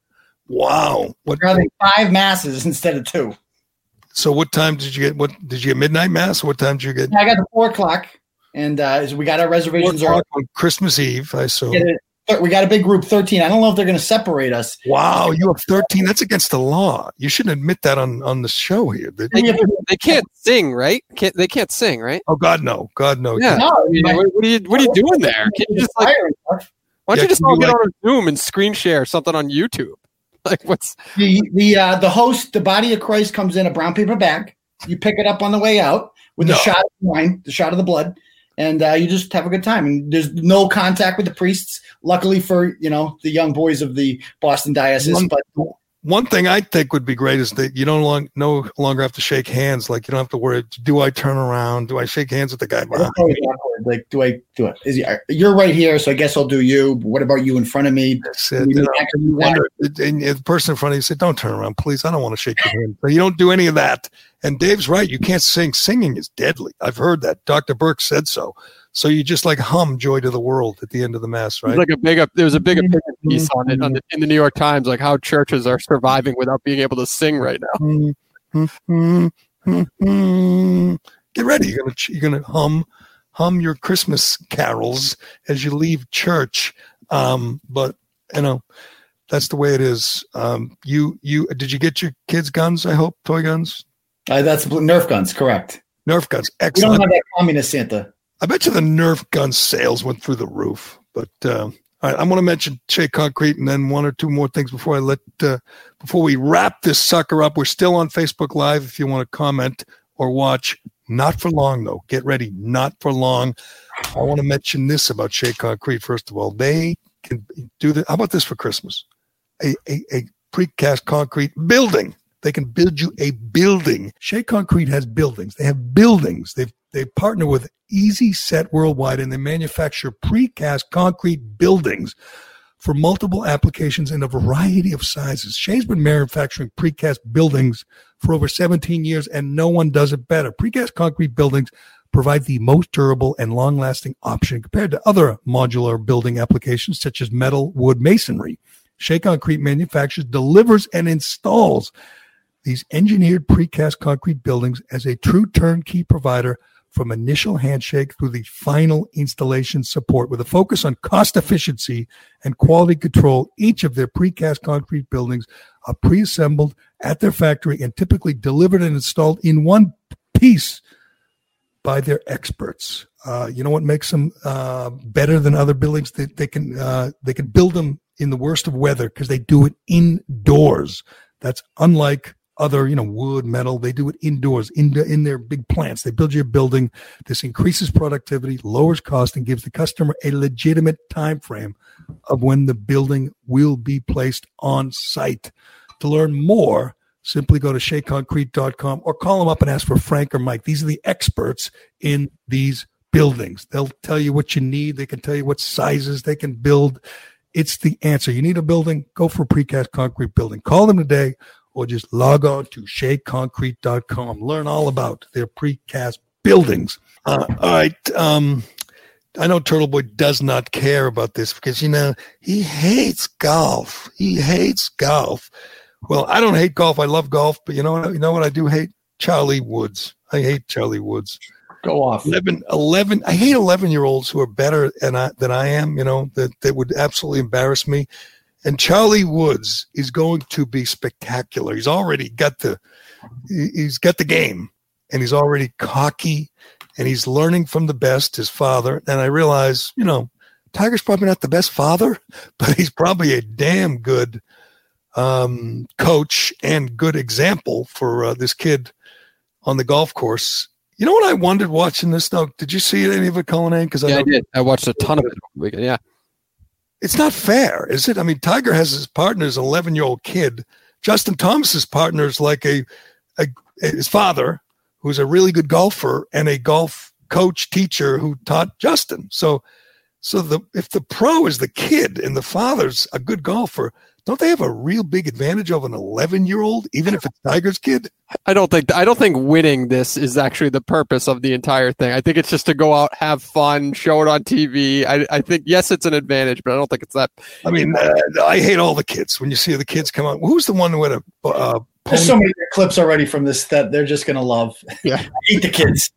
B: Wow!
D: What? We're having five masses instead of two.
B: So what time did you get? What did you get? Midnight mass? What time did you get?
D: I got the four o'clock, and uh, we got our reservations on
B: Christmas Eve. I saw.
D: We got a big group, thirteen. I don't know if they're going to separate us.
B: Wow, you have thirteen. That's against the law. You shouldn't admit that on on the show here.
E: They, they, they can't sing, right? Can't they? Can't sing, right?
B: Oh God, no, God, no.
E: Yeah. No, I mean, what, what, are you What are you doing there? Can you just like, why don't yeah, you just all get like, on a Zoom and screen share something on YouTube? Like what's
D: the the uh, the host? The body of Christ comes in a brown paper bag. You pick it up on the way out with no. the shot of wine, the shot of the blood, and uh, you just have a good time. And there's no contact with the priests. Luckily for you know the young boys of the Boston diocese,
B: one,
D: but
B: one thing I think would be great is that you don't long, no longer have to shake hands. Like you don't have to worry. Do I turn around? Do I shake hands with the guy behind me?
D: Like, do I do it? Is he, you're right here, so I guess I'll do you. What about you in front of me?
B: It, you know, and, and, the person in front of you said, "Don't turn around, please. I don't want to shake your hand." But you don't do any of that. And Dave's right. You can't sing. Singing is deadly. I've heard that. Dr. Birx said so. So you just like hum "Joy to the World" at the end of the mass, right?
E: Like a big, there was a big opinion piece on it on the, in the New York Times, like how churches are surviving without being able to sing right now.
B: Get ready. You're gonna you're gonna hum hum your Christmas carols as you leave church. Um, but you know that's the way it is. Um, you you did you get your kids guns? I hope toy guns.
D: Uh, that's Nerf guns, correct?
B: Nerf guns, excellent.
D: We don't have that communist Santa.
B: I bet you the Nerf gun sales went through the roof. But uh, right, I'm going to mention Shea Concrete and then one or two more things before I let uh, before we wrap this sucker up. We're still on Facebook Live if you want to comment or watch. Not for long though. Get ready. Not for long. I want to mention this about Shea Concrete first of all. They can do the. How about this for Christmas? A a, a precast concrete building. They can build you a building. Shea Concrete has buildings. They have buildings. They've they partner with Easi-Set Worldwide and they manufacture precast concrete buildings for multiple applications in a variety of sizes. Shea's been manufacturing precast buildings for over 17 years and no one does it better. Precast concrete buildings provide the most durable and long lasting option compared to other modular building applications such as metal, wood, masonry. Shea Concrete manufactures, delivers, and installs these engineered precast concrete buildings as a true turnkey provider from initial handshake through the final installation support with a focus on cost efficiency and quality control. Each of their precast concrete buildings are pre-assembled at their factory and typically delivered and installed in one piece by their experts. Uh, you know what makes them uh, better than other buildings? They, they can uh, they can build them in the worst of weather because they do it indoors. That's unlike other, you know, wood, metal. They do it indoors, in, in their big plants. They build you a building. This increases productivity, lowers cost, and gives the customer a legitimate time frame of when the building will be placed on site. To learn more, simply go to sheaconcrete.com or call them up and ask for Frank or Mike. These are the experts in these buildings. They'll tell you what you need. They can tell you what sizes they can build. It's the answer. You need a building, go for a precast concrete building. Call them today or just log on to sheaconcrete.com. Learn all about their precast buildings. Uh, all right. Um, I know Turtle Boy does not care about this because, you know, he hates golf. He hates golf. Well, I don't hate golf. I love golf, but you know what? You know what I do hate? Charlie Woods. I hate Charlie Woods.
D: Go off.
B: 11, 11 I hate 11 year olds who are better than I, than I am, you know, that, that would absolutely embarrass me. And Charlie Woods is going to be spectacular. He's already got the he's got the game and he's already cocky and he's learning from the best, his father. And I realize, you know, Tiger's probably not the best father, but he's probably a damn good um, coach and good example for uh, this kid on the golf course. You know what I wondered watching this though? Did you see any of it, Cullinane? Because
E: Yeah,
B: I,
E: I did. I watched a ton of it over the weekend. Yeah.
B: It's not fair, is it? I mean, Tiger has his partner's 11 year old kid. Justin Thomas's partner is like a, a his father, who's a really good golfer and a golf coach teacher who taught Justin. So, so the if the pro is the kid and the father's a good golfer, don't they have a real big advantage of an 11 year old, even if it's Tiger's kid?
E: I don't think I don't think winning this is actually the purpose of the entire thing. I think it's just to go out, have fun, show it on TV. I, I think yes, it's an advantage, but I don't think it's that.
B: I mean, uh, I hate all the kids when you see the kids come out. Who's the one who had a uh,
D: There's so many clips already from this that they're just gonna love.
E: Yeah.
D: I hate the kids.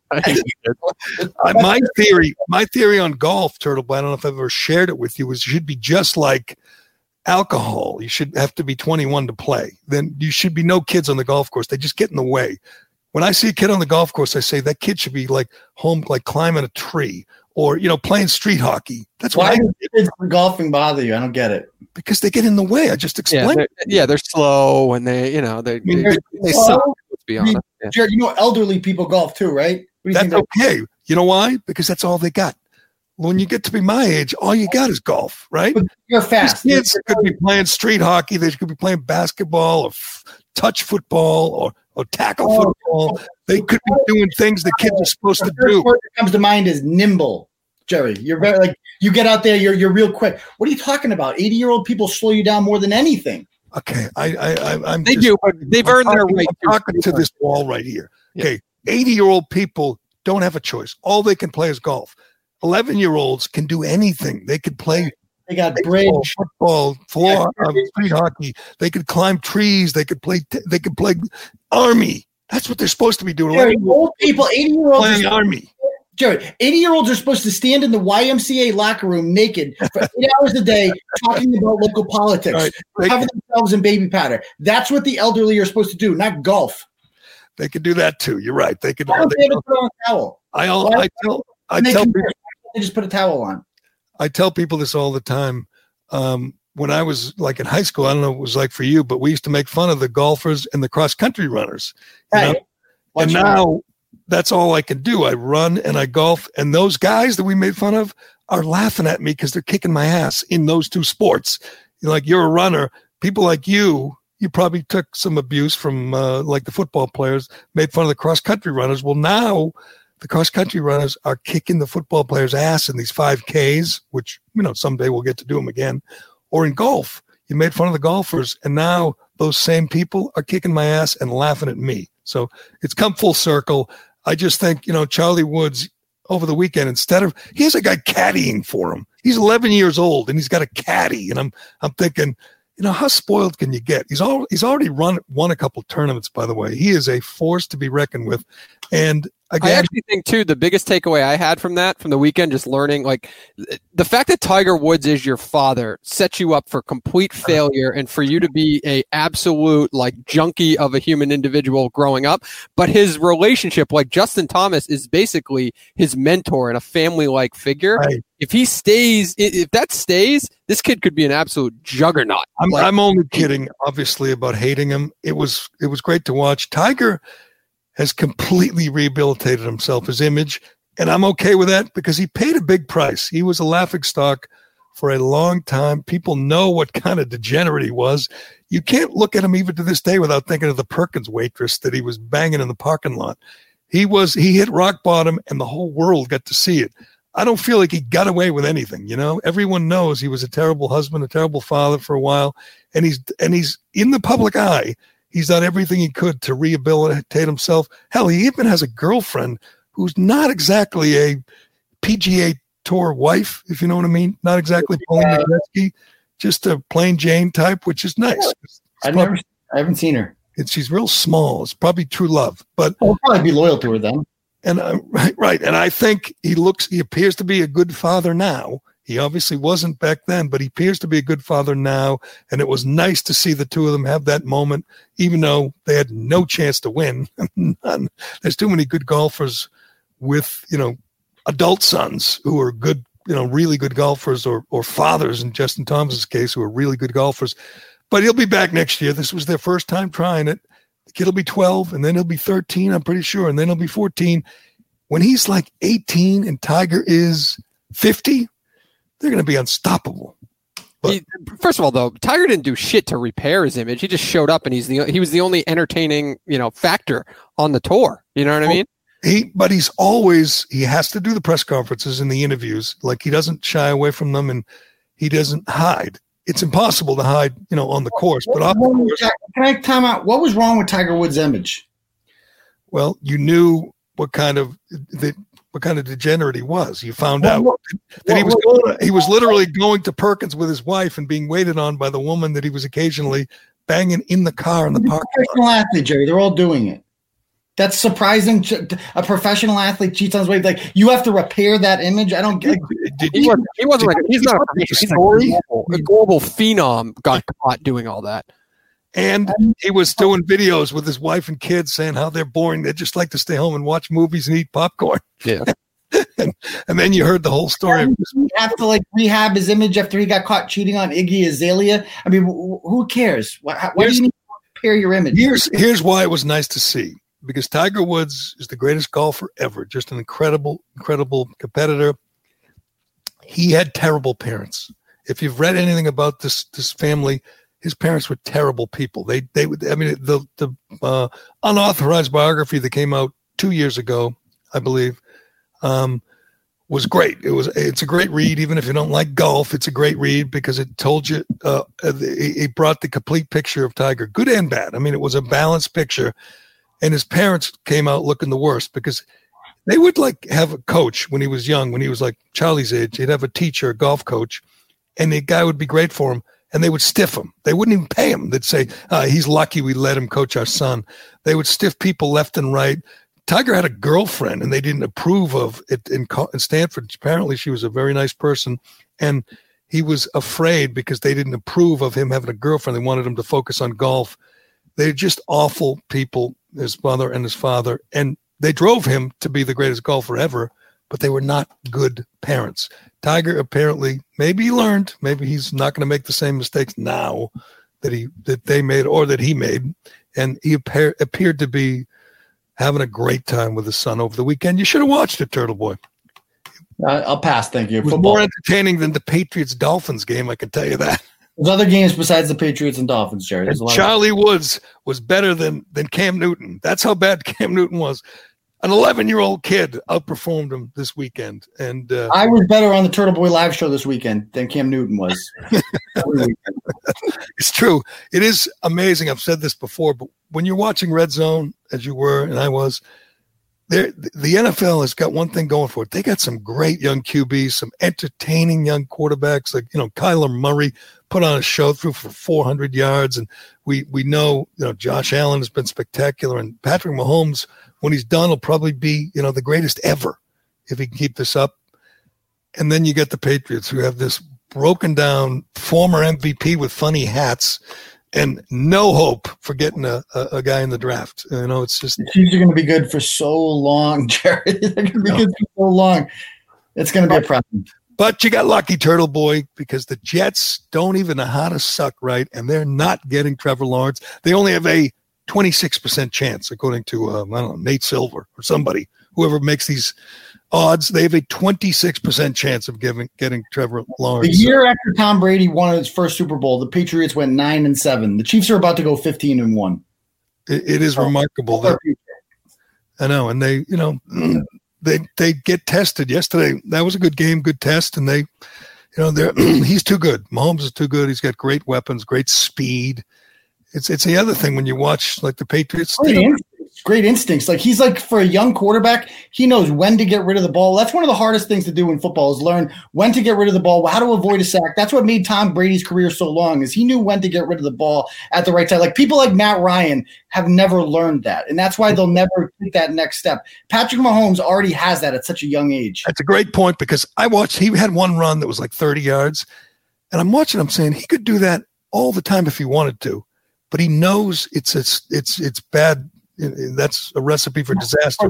B: My theory, my theory on golf, Turtle, but I don't know if I've ever shared it with you, was it should be just like alcohol. You should have to be 21 to play. Then you should be no kids on the golf course. They just get in the way. When I see a kid on the golf course, I say that kid should be like home, like climbing a tree or, you know, playing street hockey. That's why,
D: Why does kids golfing bother you? I don't get it.
B: because they get in the way. I just
E: Yeah,
B: explained.
E: they're, yeah, they're slow and they, you know, they
D: mean,
E: they,
D: they're slow.
E: suck. Let's be
D: I mean,
E: honest.
D: Jared, you know, elderly people golf too, right? What do you
B: That's
D: think?
B: okay. You know why? Because that's all they got. When you get to be my age, all you got is golf, right?
D: But you're
B: These
D: fast.
B: kids could be playing street hockey. They could be playing basketball or f- touch football or, or tackle
D: Oh.
B: football. They could be doing things the kids are supposed to
D: The first
B: do.
D: word that comes to mind is nimble. Gerry, you're very like you get out there, you're you're real quick. What are you talking about? 80 year old people slow you down more than anything.
B: Okay, I, I, I I'm
E: They
B: just-
E: do, but they've
B: I'm
E: earned their
B: talking-
E: right.
B: I'm talking to this wall right here.
E: Yeah.
B: Okay, 80 year old people don't have a choice. All they can play is golf. 11 year olds can do anything. They could play
D: They got
B: baseball,
D: bridge.
B: football, floor,
D: Yeah.
B: um, street hockey. They could climb trees. They could play. They could play army. That's what they're supposed to be doing.
D: Old people, 80 year olds.
B: playing army.
D: Jared, 80 year olds are supposed to stand in the YMCA locker room naked for eight hours a day talking about local politics,
B: Right. They,
D: cover themselves in baby powder. That's what the elderly are supposed to do, not golf.
B: they could do that too. You're right. They could.
D: Why don't
B: They,
D: they ever put a towel?
B: I, all, I tell. I tell people.
D: They just put a towel on.
B: I tell people this all the time. Um, when I was like in high school, I don't know what it was like for you, but we used to make fun of the golfers and the cross country runners. know? And now that's all I can do. I run and I golf, and those guys that we made fun of are laughing at me because they're kicking my ass in those two sports. You're like you're a runner. People like you, you probably took some abuse from uh, like the football players, made fun of the cross country runners. Well, now the cross country runners are kicking the football players' ass in these five Ks, which you know someday we'll get to do them again. or in golf, you made fun of the golfers, and now those same people are kicking my ass and laughing at me. So it's come full circle. I just think, you know, Charlie Woods over the weekend, instead of he has a guy caddying for him. He's 11 years old and he's got a caddy, and I'm I'm thinking, you know, how spoiled can you get? He's all he's already run won a couple tournaments, by the way. He is a force to be reckoned with, and again,
E: I actually think too the biggest takeaway I had from that from the weekend, just learning like the fact that Tiger Woods is your father sets you up for complete
B: Uh-huh.
E: failure and for you to be a absolute like junkie of a human individual growing up. But his relationship, like Justin Thomas, is basically his mentor and a family like figure.
B: Right.
E: If he stays, if that stays, this kid could be an absolute juggernaut.
B: I'm,
E: Like,
B: I'm only kidding, obviously, about hating him. It was it was great to watch. Tiger has completely rehabilitated himself, his image, and I'm okay with that because he paid a big price. He was a laughing stock for a long time. People know what kind of degenerate he was. You can't look at him even to this day without thinking of the Perkins waitress that he was banging in the parking lot. He was he hit rock bottom, and the whole world got to see it. I don't feel like he got away with anything. You know, everyone knows he was a terrible husband, a terrible father for a while, and he's and he's in the public eye. He's done everything he could to rehabilitate himself. Hell, he even has a girlfriend who's not exactly a PGA Tour wife, if you know what I mean. Not exactly Paulina Gretzky, just a plain Jane type, which is nice. It's
D: I
B: probably-
D: never, I haven't seen her.
B: she's real small. It's probably true love, but
D: I'll probably be loyal to her then.
B: And uh, right, right. And I think he looks, he appears to be a good father now. He obviously wasn't back then, but he appears to be a good father now. And it was nice to see the two of them have that moment, even though they had no chance to win. None. There's too many good golfers with, you know, adult sons who are good, you know, really good golfers or, or fathers in Justin Thomas's case who are really good golfers. But he'll be back next year. This was their first time trying it. The kid will be 12 and then he'll be 13, I'm pretty sure. And then he'll be 14 when he's like 18 and Tiger is 50, they're going to be unstoppable. But-
E: He, first of all, though, Tiger didn't do shit to repair his image. He just showed up, and he's the he was the only entertaining you know factor on the tour. You know what I mean?
B: He, but he's always he has to do the press conferences and the interviews. Like he doesn't shy away from them, and he doesn't hide. It's impossible to hide, you know, on the course. But off course,
D: Can I time out? What was wrong with Tiger Woods' image?
B: well, you knew what kind of what kind of degenerate he was. You found
D: Well,
B: out
D: what-
B: that he was
D: what-
B: going, he was literally going to Perkins with his wife and being waited on by the woman that he was occasionally banging in the car in the parking lot.
D: athlete, Gerry. They're all doing it. That's surprising. A professional athlete cheats on his wife. Like you have to repair that image. I don't get.
B: Did
E: He
B: you,
E: wasn't, he wasn't like he's not a,
B: the
E: he's a
B: story?
E: global, a global phenom got caught doing all that.
B: and he was doing videos with his wife and kids saying how they're boring. They just like to stay home and watch movies and eat popcorn.
E: Yeah.
B: and, and then you heard the whole story. of
D: He have to like rehab his image after he got caught cheating on Iggy Azalea. I mean, wh- who cares? Why, why do you need to repair your image?
B: Here's here's why it was nice to see because Tiger Woods is the greatest golfer ever, just an incredible, incredible competitor. He had terrible parents. If you've read anything about this this family, his parents were terrible people. They they would. I mean, the the uh, unauthorized biography that came out two years ago, I believe, um, was great. It was it's a great read, even if you don't like golf. It's a great read because it told you uh, it, it brought the complete picture of Tiger, good and bad. I mean, it was a balanced picture, and his parents came out looking the worst because they would like have a coach when he was young, when he was like Charlie's age. He'd have a teacher, a golf coach, and the guy would be great for him. And they would stiff him. They wouldn't even pay him. They'd say, uh, "He's lucky we let him coach our son." They would stiff people left and right. Tiger had a girlfriend, and they didn't approve of it in, in Stanford. Apparently, she was a very nice person, and he was afraid because they didn't approve of him having a girlfriend. They wanted him to focus on golf. They're just awful people, his mother and his father, and they drove him to be the greatest golfer ever. But they were not good parents. Tiger apparently, maybe he learned. Maybe he's not going to make the same mistakes now that he that they made or that he made, and he appear, appeared to be having a great time with his son over the weekend. You should have watched it, Turtle Boy.
D: I'll pass. Thank you.
B: It was
D: Football.
B: more entertaining than the Patriots Dolphins game. I can tell you that.
D: There's other games besides the Patriots and Dolphins, Gerry. There's a
B: And
D: lot of-
B: Charlie Woods was better than than Cam Newton. That's how bad Cam Newton was. an 11 year old kid outperformed him this weekend. And uh,
D: I was better on the Turtle Boy live show this weekend than Cam Newton was.
B: it's true. It is amazing. I've said this before, but when you're watching Red Zone, as you were and I was, the NFL has got one thing going for it. They got some great young QBs, some entertaining young quarterbacks, like you know Kyler Murray put on a show through for 400 yards, and we we know you know Josh Allen has been spectacular, and Patrick Mahomes when he's done will probably be you know the greatest ever if he can keep this up. And then you get the Patriots who have this broken down former MVP with funny hats and no hope for getting a, a, a, guy in the draft. You know, it's just
D: the Chiefs are going to be good for so long, Gerry. They're going to be no. good for so long. It's going to be a problem.
B: But you got lucky, Turtle Boy, because the Jets don't even know how to suck right, and they're not getting Trevor Lawrence. They only have a 26% chance, according to uh, I don't know Nate Silver or somebody, whoever makes these odds, they have a 26% chance of giving getting Trevor Lawrence.
D: The year after Tom Brady won his first Super Bowl, the Patriots went 9 and 7. The Chiefs are about to go 15 and 1.
B: it, it is oh, remarkable. That, I know, and they, you know, they they get tested yesterday. That was a good game, good test, and they, you know, they're he's too good. Mahomes is too good. He's got great weapons, great speed. It's it's the other thing when you watch like the Patriots.
D: Great instincts. Like he's like for a young quarterback, he knows when to get rid of the ball. That's one of the hardest things to do in football is learn when to get rid of the ball, how to avoid a sack. That's what made Tom Brady's career so long is he knew when to get rid of the ball at the right time. Like people like Matt Ryan have never learned that. And that's why they'll never take that next step. Patrick Mahomes already has that at such a young age.
B: That's a great point because I watched he had one run that was like 30 yards. And I'm watching him saying he could do that all the time if he wanted to. But he knows it's it's it's it's bad that's a recipe for disaster.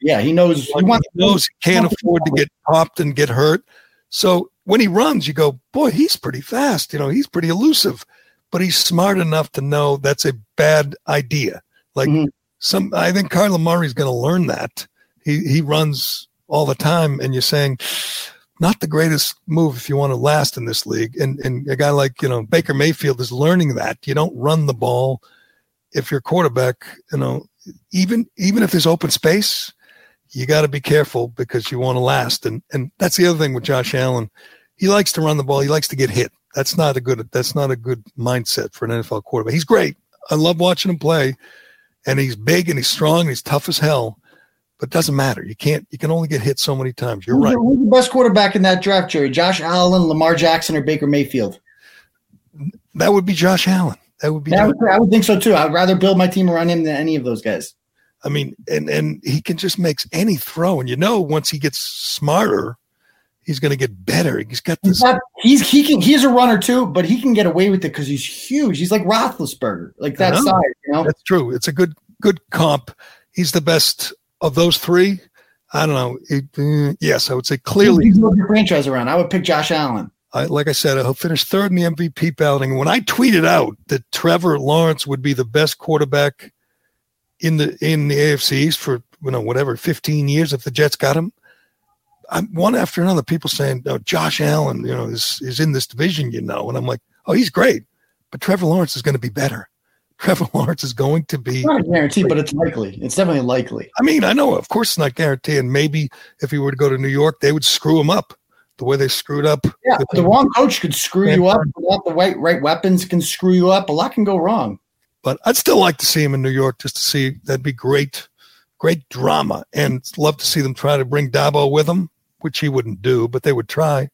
D: Yeah, he knows.
B: He, wants, he knows he can't afford to get popped and get hurt. So when he runs, you go, boy, he's pretty fast. You know, he's pretty elusive, but he's smart enough to know that's a bad idea. Like mm-hmm. some, I think Kyler Murray's going to learn that. He he runs all the time, and you're saying not the greatest move if you want to last in this league. And and a guy like you know Baker Mayfield is learning that you don't run the ball if you're quarterback. You know even even if there's open space, you got to be careful because you want to last. And and that's the other thing with Josh Allen. He likes to run the ball. He likes to get hit. That's not a good that's not a good mindset for an NFL quarterback. He's great. I love watching him play, and he's big and he's strong and he's tough as hell. But it doesn't matter. You can't. You can only get hit so many times. You're
D: who's
B: right.
D: Who's the best quarterback in that draft, Gerry? Josh Allen, Lamar Jackson, or Baker Mayfield?
B: That would be Josh Allen. That would be.
D: I would, I would, think so too. I'd rather build my team around him than any of those guys.
B: I mean, and and he can just makes any throw, and you know, once he gets smarter, he's going to get better. He's got this. He's, not,
D: he's he can he's a runner too, but he can get away with it because he's huge. He's like Roethlisberger, like that size. You know,
B: that's true. It's a good good comp. He's the best of those three. I don't know. It, uh, yes, I would say clearly.
D: He's your franchise around. I would pick Josh Allen.
B: I, like I said, he'll finish third in the MVP balloting. When I tweeted out that Trevor Lawrence would be the best quarterback in the in the AFC East for you know whatever 15 years if the Jets got him, I'm one after another. People saying, "Oh, Josh Allen, you know, is is in this division, you know," and I'm like, "Oh, he's great, but Trevor Lawrence is going to be better." Trevor Lawrence is going to be
D: it's not a guarantee, but it's likely. It's definitely likely.
B: I mean, I know, of course, it's not guaranteed, and maybe if he were to go to New York, they would screw him up the way they screwed up.
D: Yeah, the, the wrong coach could screw you up. Without the right right weapons can screw you up. A lot can go wrong.
B: But I'd still like to see him in New York just to see. That'd be great, great drama, and love to see them try to bring Dabo with them, which he wouldn't do, but they would try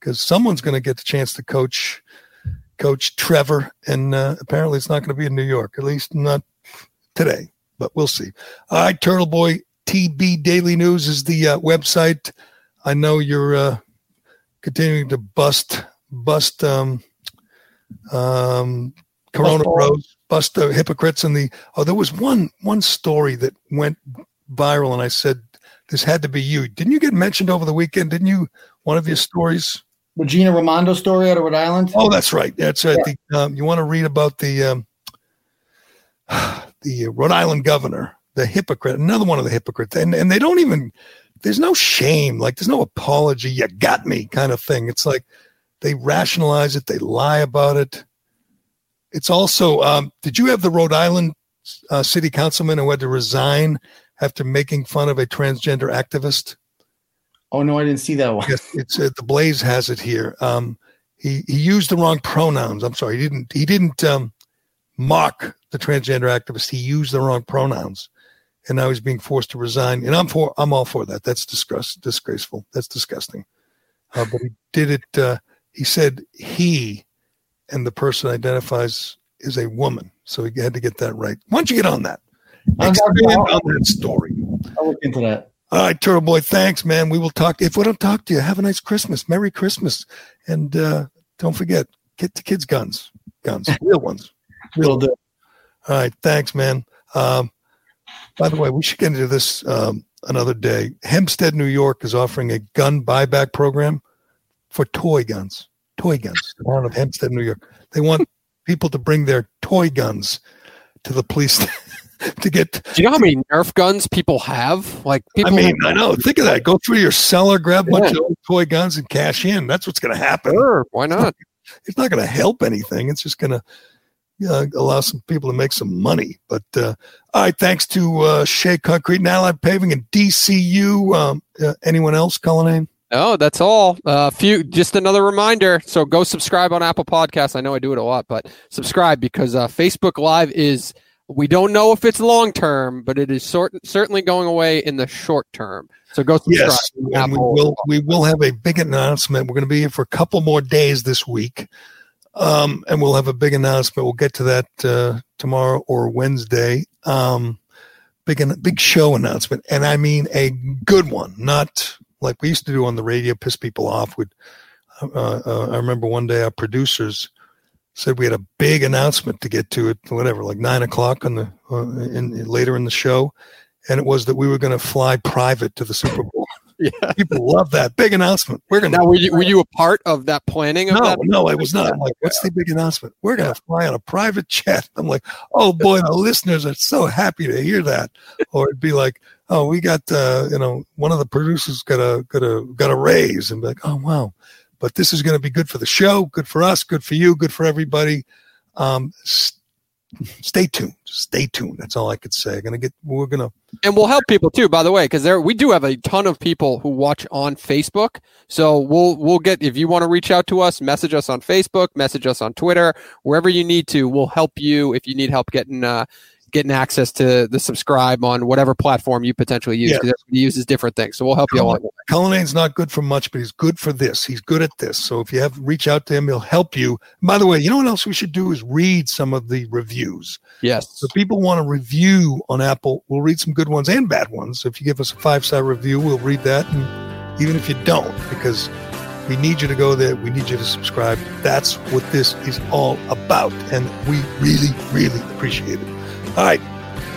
B: because someone's going to get the chance to coach coach Trevor, and uh, apparently it's not going to be in New York, at least not today. But we'll see. All right, Turtle Boy TB Daily News is the uh, website. I know you're uh, continuing to bust bust um, um, Corona Bros, bust the hypocrites and the oh there was one one story that went viral and I said this had to be you. Didn't you get mentioned over the weekend? Didn't you one of your stories?
D: The Gina Raimondo story out of Rhode Island.
B: Oh, that's right. That's right. Yeah. The, um, you want to read about the um, the Rhode Island governor, the hypocrite, another one of the hypocrites, and and they don't even there's no shame, like there's no apology. You got me, kind of thing. It's like they rationalize it, they lie about it. It's also, um, did you have the Rhode Island uh, city councilman who had to resign after making fun of a transgender activist.
D: Oh no, I didn't see that one.
B: Yes, it's uh, the Blaze has it here. Um, he he used the wrong pronouns. I'm sorry, he didn't he didn't um, mock the transgender activist. He used the wrong pronouns, and now he's being forced to resign. And I'm for I'm all for that. That's disgrace, disgraceful. That's disgusting. Uh, but he did it. Uh, he said he, and the person identifies is a woman. So he had to get that right. Why don't you get on that? Expand on that story.
D: I'll look into that.
B: All right, Turtle Boy. Thanks, man. We will talk. If we don't talk to you, have a nice Christmas. Merry Christmas. And uh, don't forget, get the kids guns. Guns. Real ones.
D: Will do.
B: All right. Thanks, man. Um, by the way, we should get into this um, another day. Hempstead, New York is offering a gun buyback program for toy guns. Toy guns. The town of Hempstead, New York. They want people to bring their toy guns to the police to get.
E: Do you know how many Nerf guns people have? Like people.
B: I mean, I know. Think of that. Go through your cellar, grab a bunch of old toy guns, and cash in. That's what's going to happen.
E: Sure, why not?
B: It's not going to help anything. It's just going to uh, allow some people to make some money. But uh, all right, thanks to uh, Shea Concrete and Allied Paving and DCU. Um, uh, anyone else, Cullinane?
E: No, that's all. A uh, few, just another reminder. So go subscribe on Apple Podcasts. I know I do it a lot, but subscribe because uh, Facebook Live is. We don't know if it's long term, but it is sort, certainly going away in the short term. So go subscribe.
B: Yes, and we will. We will have a big announcement. We're going to be here for a couple more days this week, um, and we'll have a big announcement. We'll get to that uh, tomorrow or Wednesday. Um, big, big show announcement, and I mean a good one, not like we used to do on the radio, piss people off. Would uh, uh, I remember one day our producers said we had a big announcement to get to at whatever, like nine o'clock on the uh, in, later in the show, and it was that we were going to fly private to the Super Bowl. Yeah, people love that big announcement. We're to.
E: Now, were you, were you a part of that planning? Of
B: no,
E: that?
B: no, I was not. I'm like, what's the big announcement? We're to fly on a private jet. I'm like, oh boy, the listeners are so happy to hear that. Or it'd be like, oh, we got uh, you know one of the producers got a got a got a raise, and be like, oh wow, but this is to be good for the show, good for us, good for you, good for everybody. Um, stay tuned. Stay tuned. That's all I could say. Gonna get. We're gonna.
E: And we'll help people too, by the way, because there we do have a ton of people who watch on Facebook. So we'll we'll get if you want to reach out to us, message us on Facebook, message us on Twitter, wherever you need to. We'll help you if you need help getting uh, getting access to the subscribe on whatever platform you potentially use. Yeah. He uses different things, so we'll help
B: Cullen,
E: you
B: out. Cullinane's not good for much, but he's good for this. He's good at this. So if you have reach out to him, he'll help you. by the way, you know what else we should do is read some of the reviews.
E: Yes.
B: So people want to review on Apple. We'll read some good ones and bad ones. If you give us a five star review, we'll read that. And even if you don't, because we need you to go there. We need you to subscribe. That's what this is all about. And we really, really appreciate it. All right.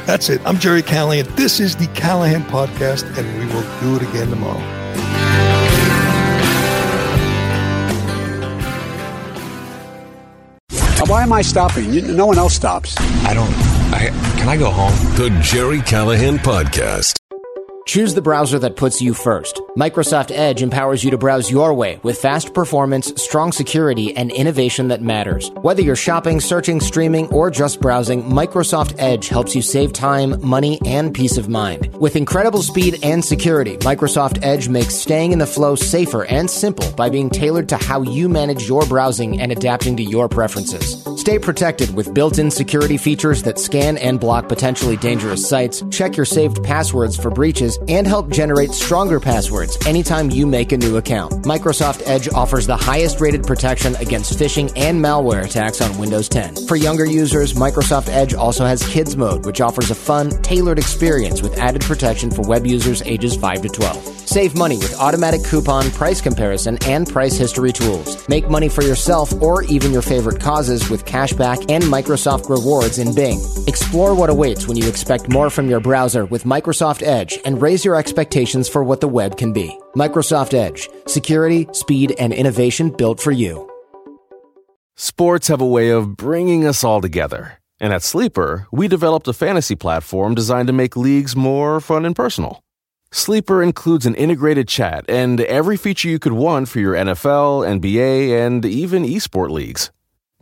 B: That's it. I'm Gerry Callahan. This is the Callahan Podcast, and we will do it again tomorrow.
H: Why am I stopping? No one else stops.
C: I don't. I, can I go home? The Gerry Callahan Podcast.
I: Choose the browser that puts you first. Microsoft Edge empowers you to browse your way with fast performance, strong security, and innovation that matters. Whether you're shopping, searching, streaming, or just browsing, Microsoft Edge helps you save time, money, and peace of mind. With incredible speed and security, Microsoft Edge makes staying in the flow safer and simple by being tailored to how you manage your browsing and adapting to your preferences. Stay protected with built-in security features that scan and block potentially dangerous sites, check your saved passwords for breaches, and help generate stronger passwords anytime you make a new account. Microsoft Edge offers the highest rated protection against phishing and malware attacks on Windows 10. For younger users, Microsoft Edge also has Kids Mode, which offers a fun, tailored experience with added protection for web users ages 5 to 12. Save money with automatic coupon, price comparison, and price history tools. Make money for yourself or even your favorite causes with cashback and Microsoft rewards in Bing. Explore what awaits when you expect more from your browser with Microsoft Edge and raise your expectations for what the web can be. Microsoft Edge. Security, speed, and innovation built for you.
J: Sports have a way of bringing us all together. And at Sleeper, we developed a fantasy platform designed to make leagues more fun and personal. Sleeper includes an integrated chat and every feature you could want for your NFL, NBA, and even esport leagues.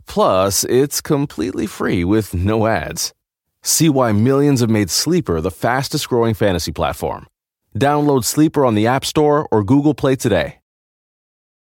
J: Plus, it's completely free with no ads. See why millions have made Sleeper the fastest growing fantasy platform. Download Sleeper on the App Store or Google Play today.